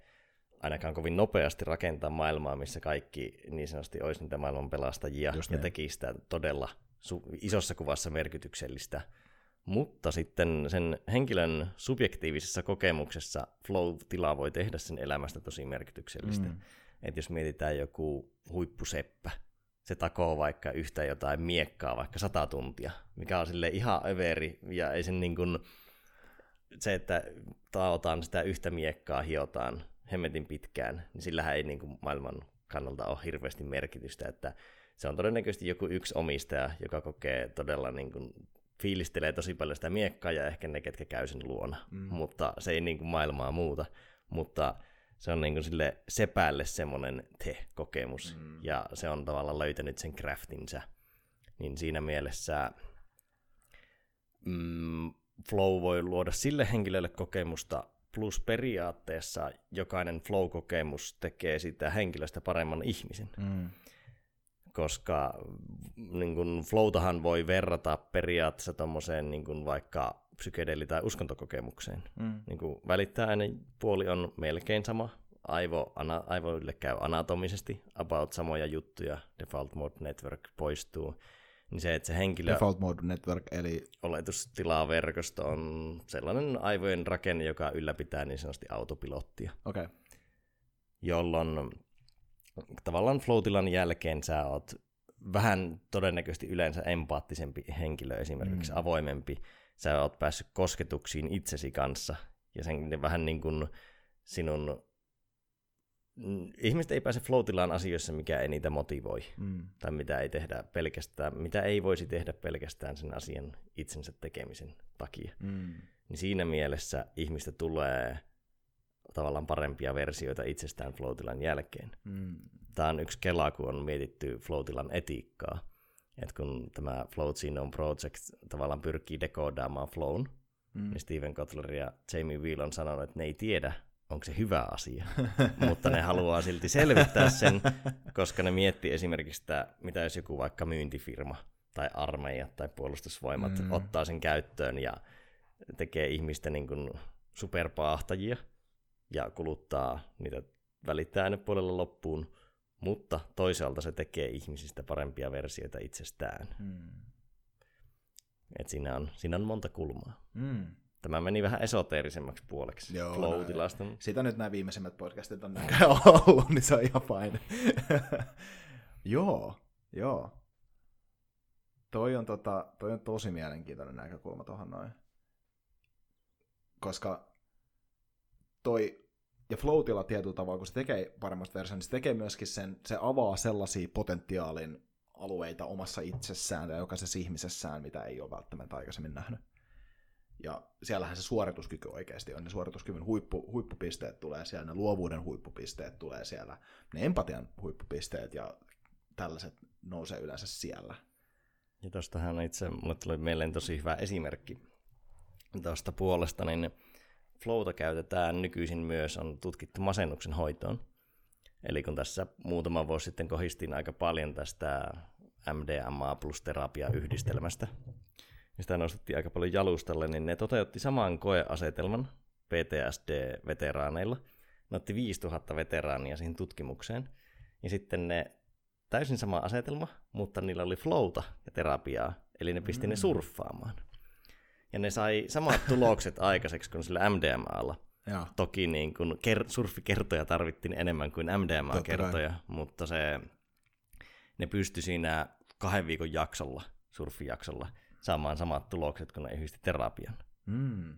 [SPEAKER 2] ainakaan kovin nopeasti rakentaa maailmaa, missä kaikki niin sanotusti olisi niitä maailman pelastajia Just ja niin. teki sitä todella su- isossa kuvassa merkityksellistä. Mutta sitten sen henkilön subjektiivisessa kokemuksessa flow-tila voi tehdä sen elämästä tosi merkityksellistä. Mm. Että jos mietitään joku huippuseppä, se takoo vaikka yhtä jotain miekkaa vaikka sata tuntia, mikä on sille ihan överi, ja ei sen niin kuin, se, että taotaan sitä yhtä miekkaa, hiotaan hemmetin pitkään, niin sillähän ei niin kuin maailman kannalta ole hirveästi merkitystä, että se on todennäköisesti joku yksi omistaja, joka kokee todella niin kuin, fiilistelee tosi paljon sitä miekkaa ja ehkä ne, ketkä käy sen luona, mm. mutta se ei niin kuin maailmaa muuta, mutta se on niin kuin sille sepälle semmoinen te-kokemus, mm. ja se on tavallaan löytänyt sen craftinsa. Niin siinä mielessä mm, flow voi luoda sille henkilölle kokemusta, plus periaatteessa jokainen flow-kokemus tekee sitä henkilöstä paremman ihmisen. Mm. Koska niin kun, flowtahan voi verrata periaatteessa tuommoiseen niin vaikka psykedeli- tai uskontokokemukseen. Mm. Niin kuin välittäjäinen puoli on melkein sama aivo, ana, aivoille käy anatomisesti about samoja juttuja, default mode network poistuu, niin se, että se henkilö...
[SPEAKER 1] Default mode network, eli...
[SPEAKER 2] Oletustilaverkosto on sellainen aivojen rakenne, joka ylläpitää niin sanotusti autopilottia.
[SPEAKER 1] Okei. Okay.
[SPEAKER 2] Jolloin tavallaan flow jälkeen sä oot vähän todennäköisesti yleensä empaattisempi henkilö, esimerkiksi mm. avoimempi. Sä oot päässyt kosketuksiin itsesi kanssa, ja sen vähän niin kuin sinun... Ihmiset ei pääse flow asioissa, mikä ei niitä motivoi, mm. tai mitä ei tehdä pelkästään, mitä ei voisi tehdä pelkästään sen asian itsensä tekemisen takia. Mm. Niin siinä mielessä ihmistä tulee tavallaan parempia versioita itsestään flow jälkeen. Mm tämä on yksi kela, kun on mietitty Floatilan etiikkaa. Että kun tämä Float on Project tavallaan pyrkii dekoodaamaan Flown, mm. niin Steven Kotler ja Jamie Wheel on sanonut, että ne ei tiedä, onko se hyvä asia, mutta ne haluaa silti selvittää sen, koska ne miettii esimerkiksi sitä, mitä jos joku vaikka myyntifirma tai armeija tai puolustusvoimat mm. ottaa sen käyttöön ja tekee ihmistä niin kuin superpaahtajia ja kuluttaa niitä välittää puolella loppuun, mutta toisaalta se tekee ihmisistä parempia versioita itsestään. Mm. Et siinä, on, siinä on monta kulmaa. Mm. Tämä meni vähän esoteerisemmaksi puoleksi Joo, flow
[SPEAKER 1] no, Sitä nyt nämä viimeisimmät podcastit on ollut, niin se on ihan fine. joo, joo. Toi on, tota, toi on tosi mielenkiintoinen näkökulma tuohon noin. Koska toi ja Floatilla tietyllä tavalla, kun se tekee paremmasta versiosta, niin se tekee myöskin sen, se avaa sellaisia potentiaalin alueita omassa itsessään ja jokaisessa ihmisessään, mitä ei ole välttämättä aikaisemmin nähnyt. Ja siellähän se suorituskyky oikeasti on. Ne suorituskyvyn huippu, huippupisteet tulee siellä, ne luovuuden huippupisteet tulee siellä, ne empatian huippupisteet ja tällaiset nousee yleensä siellä.
[SPEAKER 2] Ja tuostahan itse, mulle tuli mieleen tosi hyvä esimerkki tuosta puolesta, niin Flowta käytetään nykyisin myös, on tutkittu masennuksen hoitoon. Eli kun tässä muutama vuosi sitten kohistiin aika paljon tästä MDMA plus terapia-yhdistelmästä, niin sitä nostettiin aika paljon jalustalle, niin ne toteutti saman koeasetelman PTSD-veteraaneilla. Ne otti 5000 veteraania siihen tutkimukseen. Ja sitten ne täysin sama asetelma, mutta niillä oli flowta ja terapiaa, eli ne pisti mm. ne surffaamaan. Ja ne sai samat tulokset aikaiseksi kuin sillä MDMAlla. Ja. Toki niin kun ker- surfikertoja tarvittiin enemmän kuin MDMA-kertoja, mutta se, ne pystyi siinä kahden viikon jaksolla, surfijaksolla, saamaan samat tulokset, kun ne yhdisti terapian. Mm.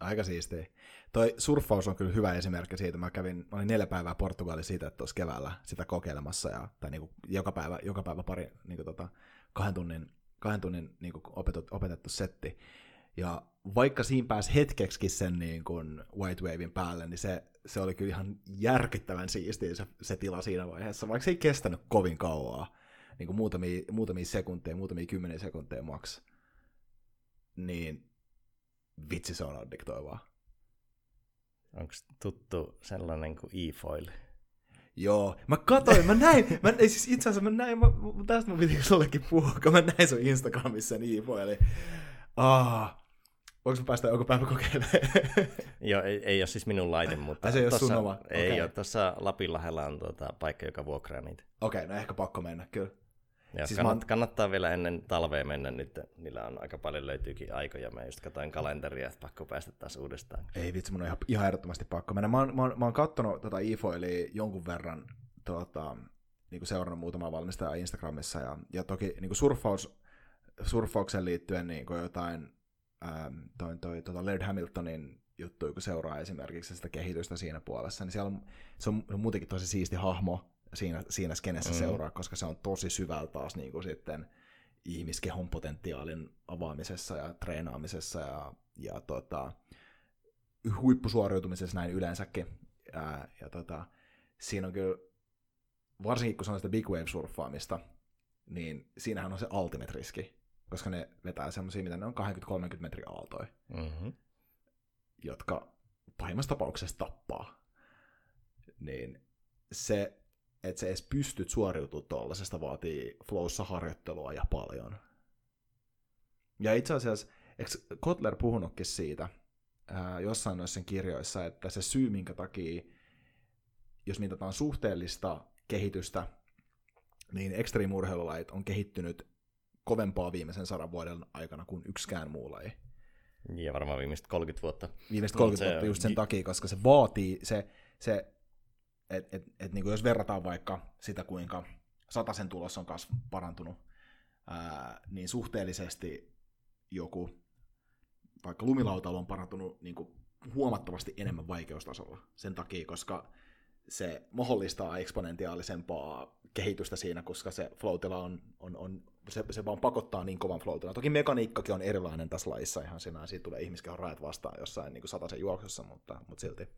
[SPEAKER 1] Aika siistiä. Toi surffaus on kyllä hyvä esimerkki siitä. Mä kävin, mä olin neljä päivää Portugalissa siitä, että tuossa keväällä sitä kokeilemassa, ja, tai niinku joka, päivä, joka päivä pari niinku tota, kahden tunnin, kahden tunnin niinku opetettu, opetettu setti. Ja vaikka siinä pääsi hetkeksi sen niin kuin White Wavein päälle, niin se, se oli kyllä ihan järkyttävän siistiä se, se tila siinä vaiheessa, vaikka se ei kestänyt kovin kauaa, niin kuin muutamia, muutamia sekunteja, muutamia kymmeniä sekunteja maks, niin vitsi se on addiktoivaa.
[SPEAKER 2] Onko tuttu sellainen kuin e-foil?
[SPEAKER 1] Joo, mä katoin, mä näin, mä, ei siis itse asiassa mä näin, mä, tästä mä piti sullekin puhua, kun mä näin sun Instagramissa sen e-foilin. Ah, Voinko mä päästä joku päivä kokeilemaan?
[SPEAKER 2] Joo, ei, ei ole siis minun laite, mutta...
[SPEAKER 1] Ai se ei tossa, ole sun oma?
[SPEAKER 2] Ei okay. ole, tuossa Lapinlahdella on tuota, paikka, joka vuokraa niitä.
[SPEAKER 1] Okei, okay, no ehkä pakko mennä, kyllä.
[SPEAKER 2] Joo, siis kannat, mä... kannattaa vielä ennen talvea mennä nyt, niillä on aika paljon löytyykin aikoja, mä just katsoin kalenteria, että pakko päästä taas uudestaan.
[SPEAKER 1] Ei vitsi, mun on ihan, ihan ehdottomasti pakko mennä. Mä oon, mä oon, mä oon kattonut tota IFO, eli jonkun verran tota, niin kuin seurannut muutamaa valmistajaa Instagramissa, ja, ja toki niin kuin surffaus, surffaukseen liittyen niin kuin jotain ähm, toi, toi, tota Laird Hamiltonin juttu, kun seuraa esimerkiksi sitä kehitystä siinä puolessa, niin siellä on, se on muutenkin tosi siisti hahmo siinä, siinä skenessä mm. seuraa, koska se on tosi syvällä taas niin kuin sitten ihmiskehon potentiaalin avaamisessa ja treenaamisessa ja, ja tota, huippusuoriutumisessa näin yleensäkin. Ja, ja tota, siinä on kyllä, varsinkin kun se on sitä big wave surffaamista, niin siinähän on se ultimate riski koska ne vetää semmoisia, mitä ne on 20-30 metriä aaltoja, mm-hmm. jotka pahimmassa tapauksessa tappaa. Niin se, että se edes pystyt suoriutumaan tuollaisesta, vaatii flowssa harjoittelua ja paljon. Ja itse asiassa, eikö Kotler puhunutkin siitä ää, jossain noissa kirjoissa, että se syy, minkä takia jos mitataan suhteellista kehitystä, niin extreme-urheilulajit on kehittynyt kovempaa viimeisen sadan vuoden aikana kuin yksikään muu laji.
[SPEAKER 2] Ja varmaan viimeiset 30 vuotta.
[SPEAKER 1] Viimeiset 30 vuotta just sen takia, koska se vaatii, se, se että et, et, niin jos verrataan vaikka sitä, kuinka sataisen tulos on kasv- parantunut, ää, niin suhteellisesti joku, vaikka lumilautailu on parantunut niin kuin huomattavasti enemmän vaikeustasolla sen takia, koska se mahdollistaa eksponentiaalisempaa kehitystä siinä, koska se floatila on, on, on se, se vaan pakottaa niin kovan floatila. Toki mekaniikkakin on erilainen tässä lajissa ihan sinä, siitä tulee ihmiskehon rajat vastaan jossain niin sataisen juoksussa, mutta, mutta silti.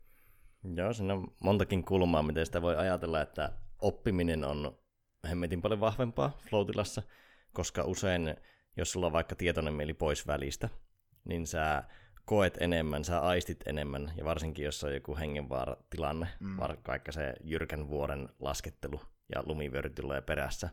[SPEAKER 2] Joo, siinä on montakin kulmaa, miten sitä voi ajatella, että oppiminen on hemmetin paljon vahvempaa floatilassa, koska usein, jos sulla on vaikka tietoinen mieli pois välistä, niin sä koet enemmän, sä aistit enemmän, ja varsinkin jos on joku hengenvaaratilanne, mm. vaikka se jyrkän vuoren laskettelu ja lumivyöry tulee perässä,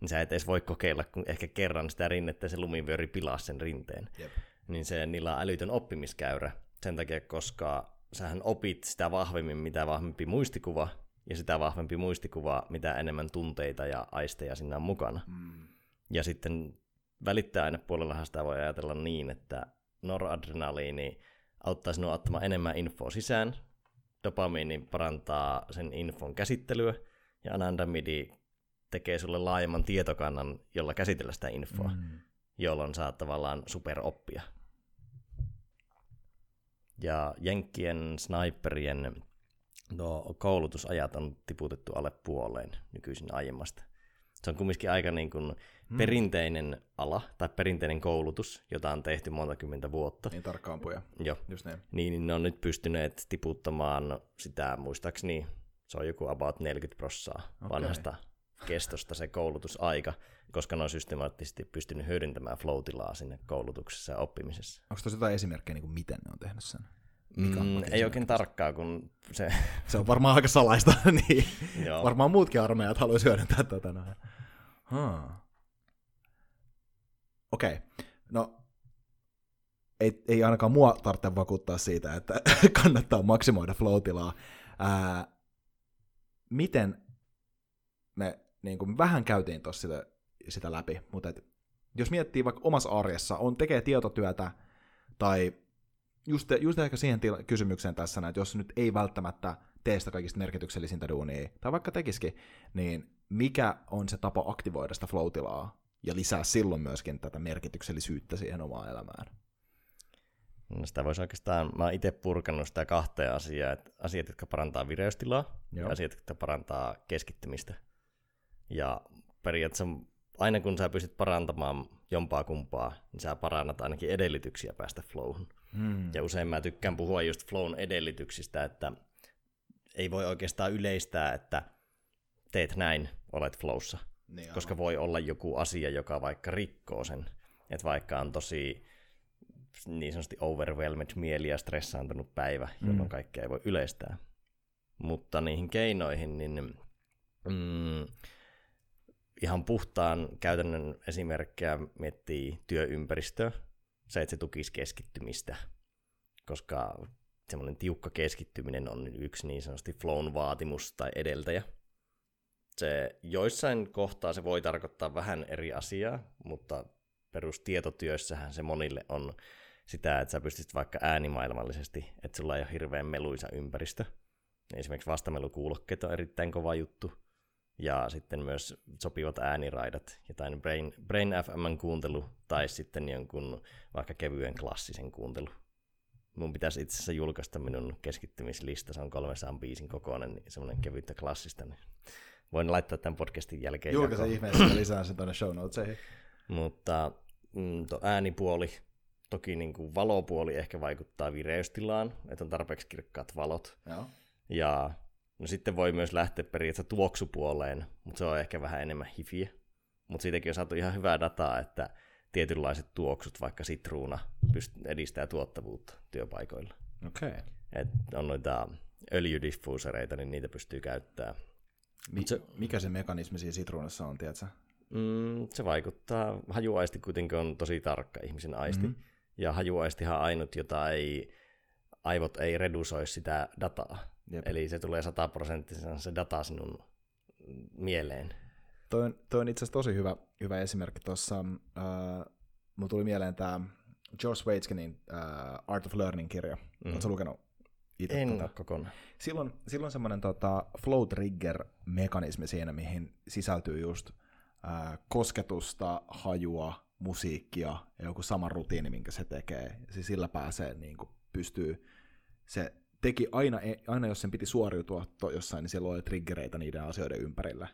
[SPEAKER 2] niin sä et edes voi kokeilla kun ehkä kerran sitä rinnettä, se lumivyöri pilaa sen rinteen.
[SPEAKER 1] Jep.
[SPEAKER 2] Niin se, niillä on älytön oppimiskäyrä sen takia, koska sähän opit sitä vahvemmin, mitä vahvempi muistikuva, ja sitä vahvempi muistikuva, mitä enemmän tunteita ja aisteja siinä on mukana. Mm. Ja sitten välittäjäainepuolellahan sitä voi ajatella niin, että noradrenaliini auttaa sinua ottamaan enemmän infoa sisään, dopamiini parantaa sen infon käsittelyä, ja anandamidi tekee sulle laajemman tietokannan, jolla käsitellä sitä infoa, mm. jolloin saat tavallaan superoppia. Ja Jenkkien sniperien no, koulutusajat on tiputettu alle puoleen nykyisin aiemmasta. Se on kumminkin aika niin kuin mm. perinteinen ala tai perinteinen koulutus, jota on tehty monta kymmentä vuotta.
[SPEAKER 1] Niin tarkkaampuja.
[SPEAKER 2] Joo.
[SPEAKER 1] Just niin.
[SPEAKER 2] niin. Niin ne on nyt pystyneet tiputtamaan sitä, muistaakseni se on joku about 40 prossaa okay. vanhasta kestosta se koulutusaika, koska ne on systemaattisesti pystynyt hyödyntämään flow sinne koulutuksessa ja oppimisessa.
[SPEAKER 1] Onko tosi jotain esimerkkejä, niin kuin miten ne on tehnyt sen?
[SPEAKER 2] Mikä on mm, ei oikein tarkkaa, kun se...
[SPEAKER 1] se on varmaan aika salaista, niin Joo. varmaan muutkin armeijat haluaisi hyödyntää tätä. Näin. Huh. Okei, okay. no ei, ei ainakaan mua tarvitse vakuuttaa siitä, että kannattaa maksimoida flow Ää, miten niin kuin vähän käytiin tuossa sitä, sitä läpi, mutta et, jos miettii vaikka omassa arjessa, on tekee tietotyötä tai just, just ehkä siihen tila- kysymykseen tässä, että jos nyt ei välttämättä tee sitä kaikista merkityksellisintä duunia, tai vaikka tekisikin, niin mikä on se tapa aktivoida sitä flow ja lisää silloin myöskin tätä merkityksellisyyttä siihen omaan elämään?
[SPEAKER 2] No sitä voisi oikeastaan, mä oon itse purkanut sitä kahteen asiaa, että asiat, jotka parantaa vireystilaa Joo. ja asiat, jotka parantaa keskittymistä. Ja periaatteessa aina kun sä pystyt parantamaan jompaa kumpaa, niin sä parannat ainakin edellytyksiä päästä flowhun. Hmm. Ja usein mä tykkään puhua just flown edellytyksistä, että ei voi oikeastaan yleistää, että teet näin, olet flowssa. Niin koska voi olla joku asia, joka vaikka rikkoo sen. Että vaikka on tosi niin sanotusti overwhelmed mieli ja stressaantunut päivä, mm. jolloin kaikkea ei voi yleistää. Mutta niihin keinoihin, niin mm, ihan puhtaan käytännön esimerkkejä miettii työympäristöä, se, että se tukisi keskittymistä, koska semmoinen tiukka keskittyminen on yksi niin sanotusti flown vaatimus tai edeltäjä. Se joissain kohtaa se voi tarkoittaa vähän eri asiaa, mutta perustietotyössähän se monille on sitä, että sä pystyt vaikka äänimaailmallisesti, että sulla ei ole hirveän meluisa ympäristö. Esimerkiksi vastamelukuulokkeet on erittäin kova juttu. Ja sitten myös sopivat ääniraidat, jotain Brain, Brain FM kuuntelu tai sitten jonkun vaikka kevyen klassisen kuuntelu. Mun pitäisi itse asiassa julkaista minun keskittymislista, se on 300 biisin kokoinen, niin semmoinen kevyttä klassista. Niin voin laittaa tämän podcastin jälkeen.
[SPEAKER 1] Julkaise ihmeessä lisää sen tuonne show notesihin.
[SPEAKER 2] Mutta mm, äänipuoli, Toki niin kuin valopuoli ehkä vaikuttaa vireystilaan, että on tarpeeksi kirkkaat valot.
[SPEAKER 1] Joo.
[SPEAKER 2] Ja no sitten voi myös lähteä periaatteessa tuoksupuoleen, mutta se on ehkä vähän enemmän hifiä. Mutta siitäkin on saatu ihan hyvää dataa, että tietynlaiset tuoksut, vaikka sitruuna, pyst- edistää tuottavuutta työpaikoilla.
[SPEAKER 1] Okei. Okay.
[SPEAKER 2] Et on noita öljydiffuusereita, niin niitä pystyy käyttämään.
[SPEAKER 1] Mi- se, mikä se mekanismi siinä sitruunassa on, tiedätkö?
[SPEAKER 2] Mm, se vaikuttaa, hajuaisti kuitenkin on tosi tarkka ihmisen aisti. Mm-hmm. Ja hajuaistihan ainut, jota ei aivot ei redusoi sitä dataa.
[SPEAKER 1] Jep.
[SPEAKER 2] Eli se tulee sataprosenttisena se data sinun mieleen.
[SPEAKER 1] Toi on, toi on itse asiassa tosi hyvä, hyvä esimerkki tuossa. Äh, mulla tuli mieleen tämä George Waitskinin äh, Art of Learning-kirja. Mm. Oletko lukenut itse
[SPEAKER 2] En
[SPEAKER 1] tätä?
[SPEAKER 2] kokonaan.
[SPEAKER 1] Silloin, silloin semmoinen tota, flow trigger-mekanismi siinä, mihin sisältyy just äh, kosketusta, hajua, musiikkia ja joku sama rutiini, minkä se tekee. Siis sillä pääsee, niin kuin, pystyy, se teki aina, aina, jos sen piti suoriutua to, jossain, niin siellä oli triggereitä niiden asioiden ympärillä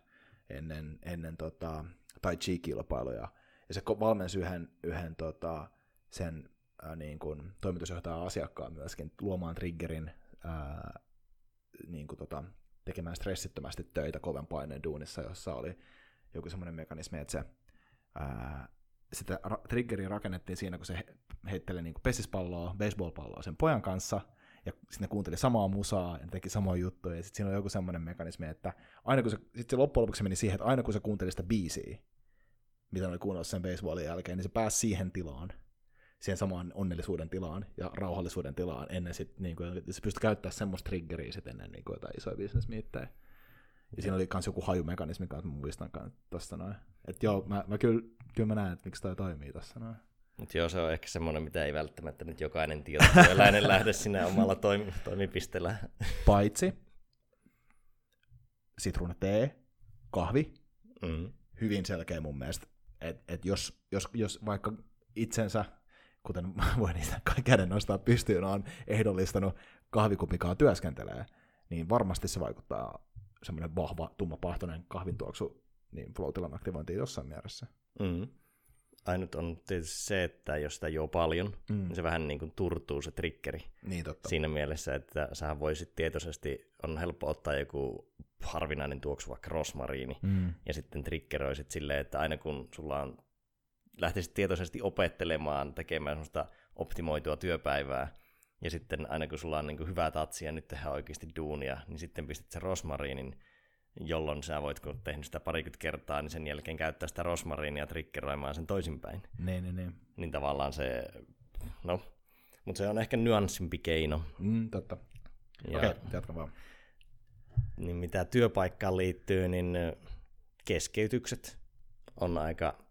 [SPEAKER 1] ennen, ennen tota, tai chi-kilpailuja. Ja se valmensi yhden, yhden tota, sen ää, niin kuin, toimitusjohtajan asiakkaan myöskin luomaan triggerin ää, niin kuin, tota, tekemään stressittömästi töitä koven paineen duunissa, jossa oli joku semmoinen mekanismi, että se ää, sitä ra- triggeria rakennettiin siinä, kun se he- heitteli niin pesispalloa, baseballpalloa sen pojan kanssa, ja sitten ne kuunteli samaa musaa ja ne teki samoja juttuja, ja sitten siinä oli joku semmoinen mekanismi, että aina kun se, sit se loppujen lopuksi meni siihen, että aina kun se kuunteli sitä biisiä, mitä ne oli kuunnellut sen baseballin jälkeen, niin se pääsi siihen tilaan, siihen samaan onnellisuuden tilaan ja rauhallisuuden tilaan ennen sit, niin kuin, se pystyi käyttämään semmoista triggeria sit ennen niin kuin jotain isoja businessmiittejä. Ja siinä oli myös joku hajumekanismi, kanssa mä muistan tuossa noin. Että joo, mä, mä kyllä, kyllä mä näen, että miksi toi toimii tässä noin.
[SPEAKER 2] Mutta joo, se on ehkä semmoinen, mitä ei välttämättä nyt jokainen tietotyöläinen lähde sinne omalla toimi, toimipisteellä.
[SPEAKER 1] Paitsi sitruunatee, kahvi,
[SPEAKER 2] Mm.
[SPEAKER 1] hyvin selkeä mun mielestä. Että et jos, jos, jos vaikka itsensä, kuten voi niistä käden nostaa pystyyn, on ehdollistanut kahvikupikaa työskentelee, niin varmasti se vaikuttaa semmoinen vahva, tummapahtoinen kahvintuoksu niin flow aktivointiin jossain mielessä.
[SPEAKER 2] Mm. Ainut on tietysti se, että jos sitä juo paljon,
[SPEAKER 1] Mm.
[SPEAKER 2] niin se vähän niin kuin turtuu se triggeri.
[SPEAKER 1] Niin totta.
[SPEAKER 2] Siinä mielessä, että sähän voisit tietoisesti, on helppo ottaa joku harvinainen tuoksu, vaikka rosmariini,
[SPEAKER 1] Mm.
[SPEAKER 2] ja sitten triggeroisit silleen, että aina kun sulla on, lähtisit tietoisesti opettelemaan, tekemään semmoista optimoitua työpäivää, ja sitten aina kun sulla on niin kuin hyvä tatsi ja nyt tehdään oikeasti duunia, niin sitten pistät sen rosmariinin, jolloin sä voit, kun tehnyt sitä parikymmentä kertaa, niin sen jälkeen käyttää sitä rosmariinia triggeroimaan sen toisinpäin.
[SPEAKER 1] Niin, niin, niin.
[SPEAKER 2] Niin tavallaan se, no, mutta se on ehkä nyanssimpi keino.
[SPEAKER 1] Mm, totta.
[SPEAKER 2] Ja,
[SPEAKER 1] Okei, okay, jatka vaan.
[SPEAKER 2] niin mitä työpaikkaan liittyy, niin keskeytykset on aika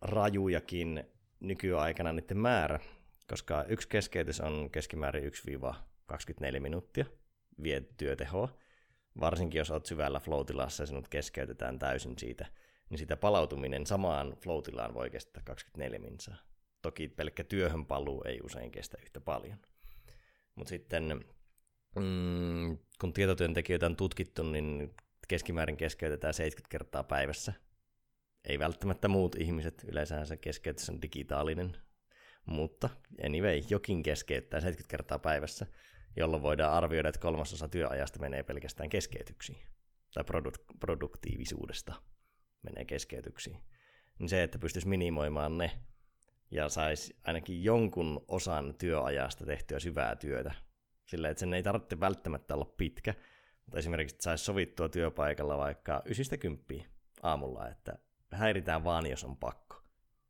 [SPEAKER 2] rajujakin nykyaikana niiden määrä, koska yksi keskeytys on keskimäärin 1-24 minuuttia vie työtehoa. Varsinkin jos olet syvällä flow ja sinut keskeytetään täysin siitä, niin sitä palautuminen samaan flow voi kestää 24 minsaa. Toki pelkkä työhön paluu ei usein kestä yhtä paljon. Mutta sitten mm, kun tietotyöntekijöitä on tutkittu, niin keskimäärin keskeytetään 70 kertaa päivässä. Ei välttämättä muut ihmiset, yleensä se keskeytys on digitaalinen, mutta anyway, jokin keskeyttää 70 kertaa päivässä, jolloin voidaan arvioida, että kolmasosa työajasta menee pelkästään keskeytyksiin, tai produk- produktiivisuudesta menee keskeytyksiin. Niin se, että pystyisi minimoimaan ne, ja saisi ainakin jonkun osan työajasta tehtyä syvää työtä, sillä että sen ei tarvitse välttämättä olla pitkä, mutta esimerkiksi että saisi sovittua työpaikalla vaikka 9-10 aamulla, että häiritään vaan, jos on pakko.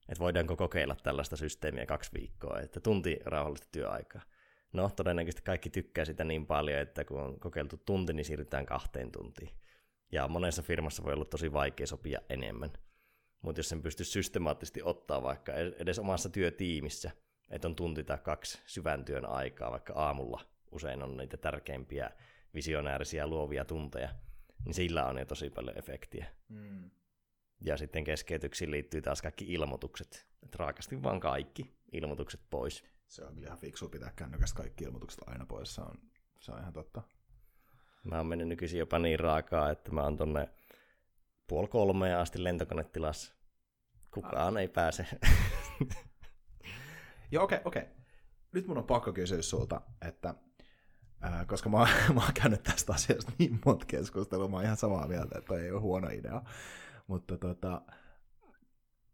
[SPEAKER 2] Että voidaanko kokeilla tällaista systeemiä kaksi viikkoa, että tunti rauhallista työaikaa. No, todennäköisesti kaikki tykkää sitä niin paljon, että kun on kokeiltu tunti, niin siirrytään kahteen tuntiin. Ja monessa firmassa voi olla tosi vaikea sopia enemmän. Mutta jos sen pystyisi systemaattisesti ottaa vaikka edes omassa työtiimissä, että on tunti tai kaksi syvän työn aikaa, vaikka aamulla usein on niitä tärkeimpiä visionäärisiä luovia tunteja, niin sillä on jo tosi paljon efektiä.
[SPEAKER 1] Mm.
[SPEAKER 2] Ja sitten keskeytyksiin liittyy taas kaikki ilmoitukset. Että raakasti vaan kaikki ilmoitukset pois.
[SPEAKER 1] Se on kyllä ihan fiksu pitää kännykästä kaikki ilmoitukset aina pois, se on, se on ihan totta.
[SPEAKER 2] Mä oon mennyt nykyisin jopa niin raakaa, että mä oon tonne puoli kolmeen asti lentokonetilassa. Kukaan ei pääse.
[SPEAKER 1] Joo, okei, okay, okei. Okay. Nyt mun on pakko kysyä sulta, että ää, koska mä, mä oon käynyt tästä asiasta niin monta keskustelua, mä oon ihan samaa mieltä, että ei ole huono idea. Mutta tota,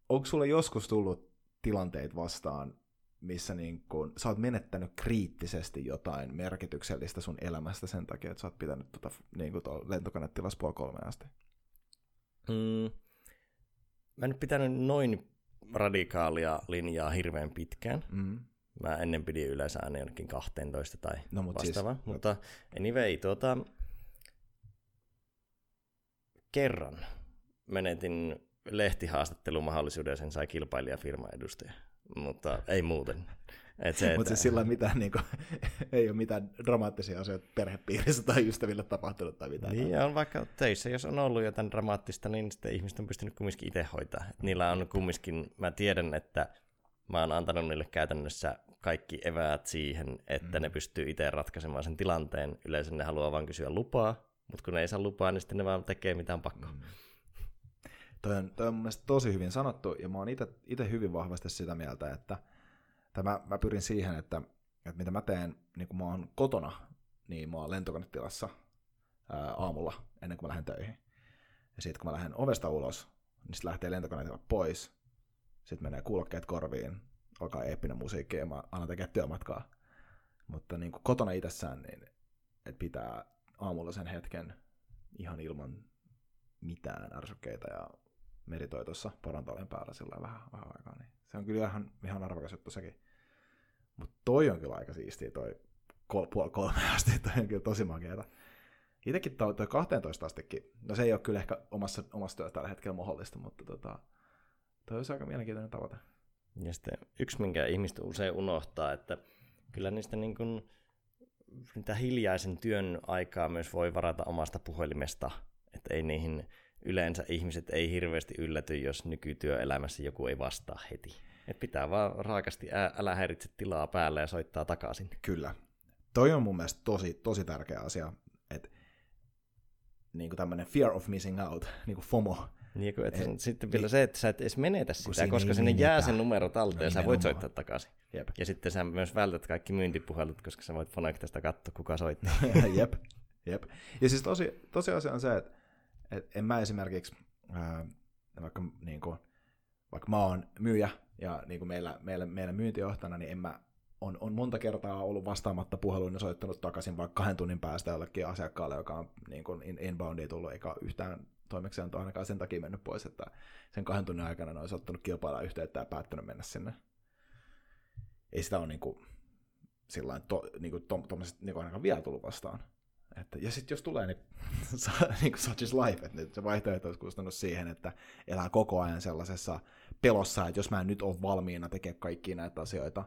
[SPEAKER 1] onko sulle joskus tullut tilanteita vastaan, missä niin kun, sä oot menettänyt kriittisesti jotain merkityksellistä sun elämästä sen takia, että sä oot pitänyt tota, niin kuin lentokonetilassa puoli kolme asti?
[SPEAKER 2] Mm. Mä en nyt pitänyt noin radikaalia linjaa hirveän pitkään,
[SPEAKER 1] Mm.
[SPEAKER 2] Mä ennen pidin yleensä aina jonnekin 12 tai
[SPEAKER 1] No, mut siis-
[SPEAKER 2] vastaava. Mutta anyway, tuota, kerran menetin lehtihaastattelumahdollisuuden ja sen sai kilpailijafirman edustaja. Mutta ei muuten. Et se,
[SPEAKER 1] Mutta
[SPEAKER 2] että-
[SPEAKER 1] siis sillä mitä niinku, ei ole mitään dramaattisia asioita perhepiirissä tai ystäville tapahtunut tai mitään.
[SPEAKER 2] Niin on vaikka töissä, jos on ollut jotain dramaattista, niin sitten ihmiset on pystynyt kumminkin itse hoitaa. Et niillä on kumminkin, mä tiedän, että mä oon antanut niille käytännössä kaikki eväät siihen, että mm. ne pystyy itse ratkaisemaan sen tilanteen. Yleensä ne haluaa vain kysyä lupaa, mutta kun ne ei saa lupaa, niin sitten ne vaan tekee mitään pakkoa. Mm.
[SPEAKER 1] Toi on, toi on mun mielestä tosi hyvin sanottu, ja mä oon itse hyvin vahvasti sitä mieltä, että tai mä, pyrin siihen, että, että mitä mä teen, niin kun mä oon kotona, niin mä oon lentokonetilassa ää, aamulla, ennen kuin mä lähden töihin. Ja sitten kun mä lähden ovesta ulos, niin sitten lähtee lentokonetila pois, sitten menee kuulokkeet korviin, alkaa eeppinen musiikki ja mä alan tekemään työmatkaa. Mutta niin kuin kotona itsessään, niin että pitää aamulla sen hetken ihan ilman mitään ärsykkeitä ja meditoi tuossa parantolen päällä sillä vähän, vähän aikaa. Niin se on kyllä ihan, ihan arvokas juttu sekin. Mutta toi on kyllä aika siistiä, toi kol, puoli kolme asti, toi on kyllä tosi makeeta. Itsekin toi, toi 12 astekin, no se ei ole kyllä ehkä omassa, omassa työssä tällä hetkellä mahdollista, mutta tota, toi olisi aika mielenkiintoinen tavoite.
[SPEAKER 2] Ja sitten yksi, minkä ihmiset usein unohtaa, että kyllä niistä niin kuin, niitä hiljaisen työn aikaa myös voi varata omasta puhelimesta, että ei niihin yleensä ihmiset ei hirveästi ylläty, jos nykytyöelämässä joku ei vastaa heti. Et pitää vaan raakasti ää, älä häiritse tilaa päälle ja soittaa takaisin.
[SPEAKER 1] Kyllä. Toi on mun mielestä tosi, tosi tärkeä asia, että niin tämmöinen fear of missing out, niin kuin FOMO.
[SPEAKER 2] Niin, kun, että
[SPEAKER 1] Et-
[SPEAKER 2] sitten vielä se, että sä et edes menetä sitä, koska sinne jää
[SPEAKER 1] menetä.
[SPEAKER 2] se numero talteen
[SPEAKER 1] No
[SPEAKER 2] ja sä voit soittaa takaisin.
[SPEAKER 1] Jep.
[SPEAKER 2] Ja sitten sä myös vältät kaikki myyntipuhelut, koska sä voit Fonectasta katsoa, kuka soittaa.
[SPEAKER 1] jep, jep. Ja siis tosi, tosiasia on se, että, että en mä esimerkiksi, ää, vaikka, niin kuin, vaikka mä oon myyjä ja niin kuin meillä, meillä, meillä myyntijohtajana, niin en mä, on, on monta kertaa ollut vastaamatta puheluun ja soittanut takaisin vaikka kahden tunnin päästä jollekin asiakkaalle, joka on niin kuin in, inboundia tullut, eikä yhtään toimeksiantoa ainakaan sen takia mennyt pois, että sen kahden tunnin aikana ne olisi ottanut kilpailla yhteyttä ja päättänyt mennä sinne. Ei sitä ole niin kuin, sillain to, niin kuin, to, tommoset, niin kuin ainakaan vielä tullut vastaan. Että, ja sitten jos tulee, niin, niin kuin such is life, että nyt se vaihtoehto olisi kustannut siihen, että elää koko ajan sellaisessa pelossa, että jos mä en nyt ole valmiina tekemään kaikkia näitä asioita,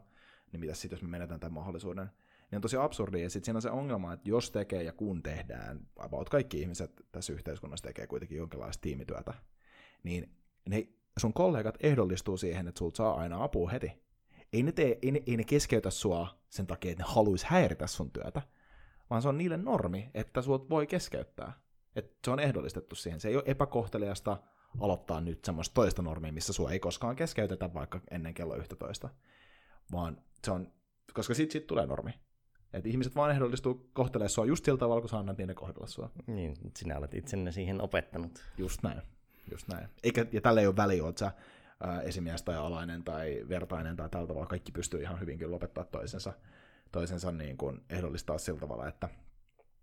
[SPEAKER 1] niin mitä sitten, jos mä menetän tämän mahdollisuuden. Niin on tosi absurdia, ja sitten siinä on se ongelma, että jos tekee ja kun tehdään, about kaikki ihmiset tässä yhteiskunnassa tekee kuitenkin jonkinlaista tiimityötä, niin ne sun kollegat ehdollistuu siihen, että sulta saa aina apua heti. Ei ne, tee, ei, ne, ei ne keskeytä sua sen takia, että ne haluaisi häiritä sun työtä, vaan se on niille normi, että sut voi keskeyttää. Et se on ehdollistettu siihen. Se ei ole epäkohteliasta aloittaa nyt semmoista toista normia, missä sua ei koskaan keskeytetä vaikka ennen kello 11, vaan se on, koska sit, sit tulee normi. Et ihmiset vaan ehdollistuu kohtelemaan sua just sillä tavalla, kun sä annat niiden kohdella sua.
[SPEAKER 2] niin, sinä olet itsenne siihen opettanut.
[SPEAKER 1] Just näin. Just näin. Eikä, ja tällä ei ole väliä, oot sä ää, esimies tai alainen tai vertainen tai tällä tavalla. Kaikki pystyy ihan hyvin kyllä lopettaa toisensa, toisensa niin kuin ehdollistaa sillä tavalla, että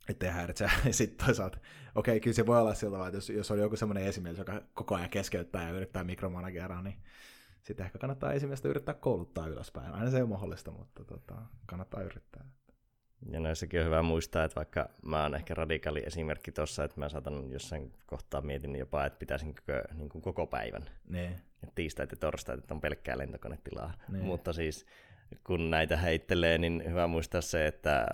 [SPEAKER 1] ettei häiritse. Ja sitten toisaalta, okei, okay, kyllä se voi olla sillä tavalla, että jos, jos on joku semmoinen esimies, joka koko ajan keskeyttää ja yrittää mikromanageraa, niin sitten ehkä kannattaa esimiestä yrittää kouluttaa ylöspäin. Aina se ei ole mahdollista, mutta tota, kannattaa yrittää.
[SPEAKER 2] Ja näissäkin on hyvä muistaa, että vaikka mä oon ehkä radikaali esimerkki tuossa, että mä saatan jossain kohtaa mietin jopa, että pitäisinkö niin kuin koko päivän.
[SPEAKER 1] Niin.
[SPEAKER 2] Et tiistait ja torstait, että on pelkkää lentokonetilaa.
[SPEAKER 1] Niin.
[SPEAKER 2] Mutta siis kun näitä heittelee, niin hyvä muistaa se, että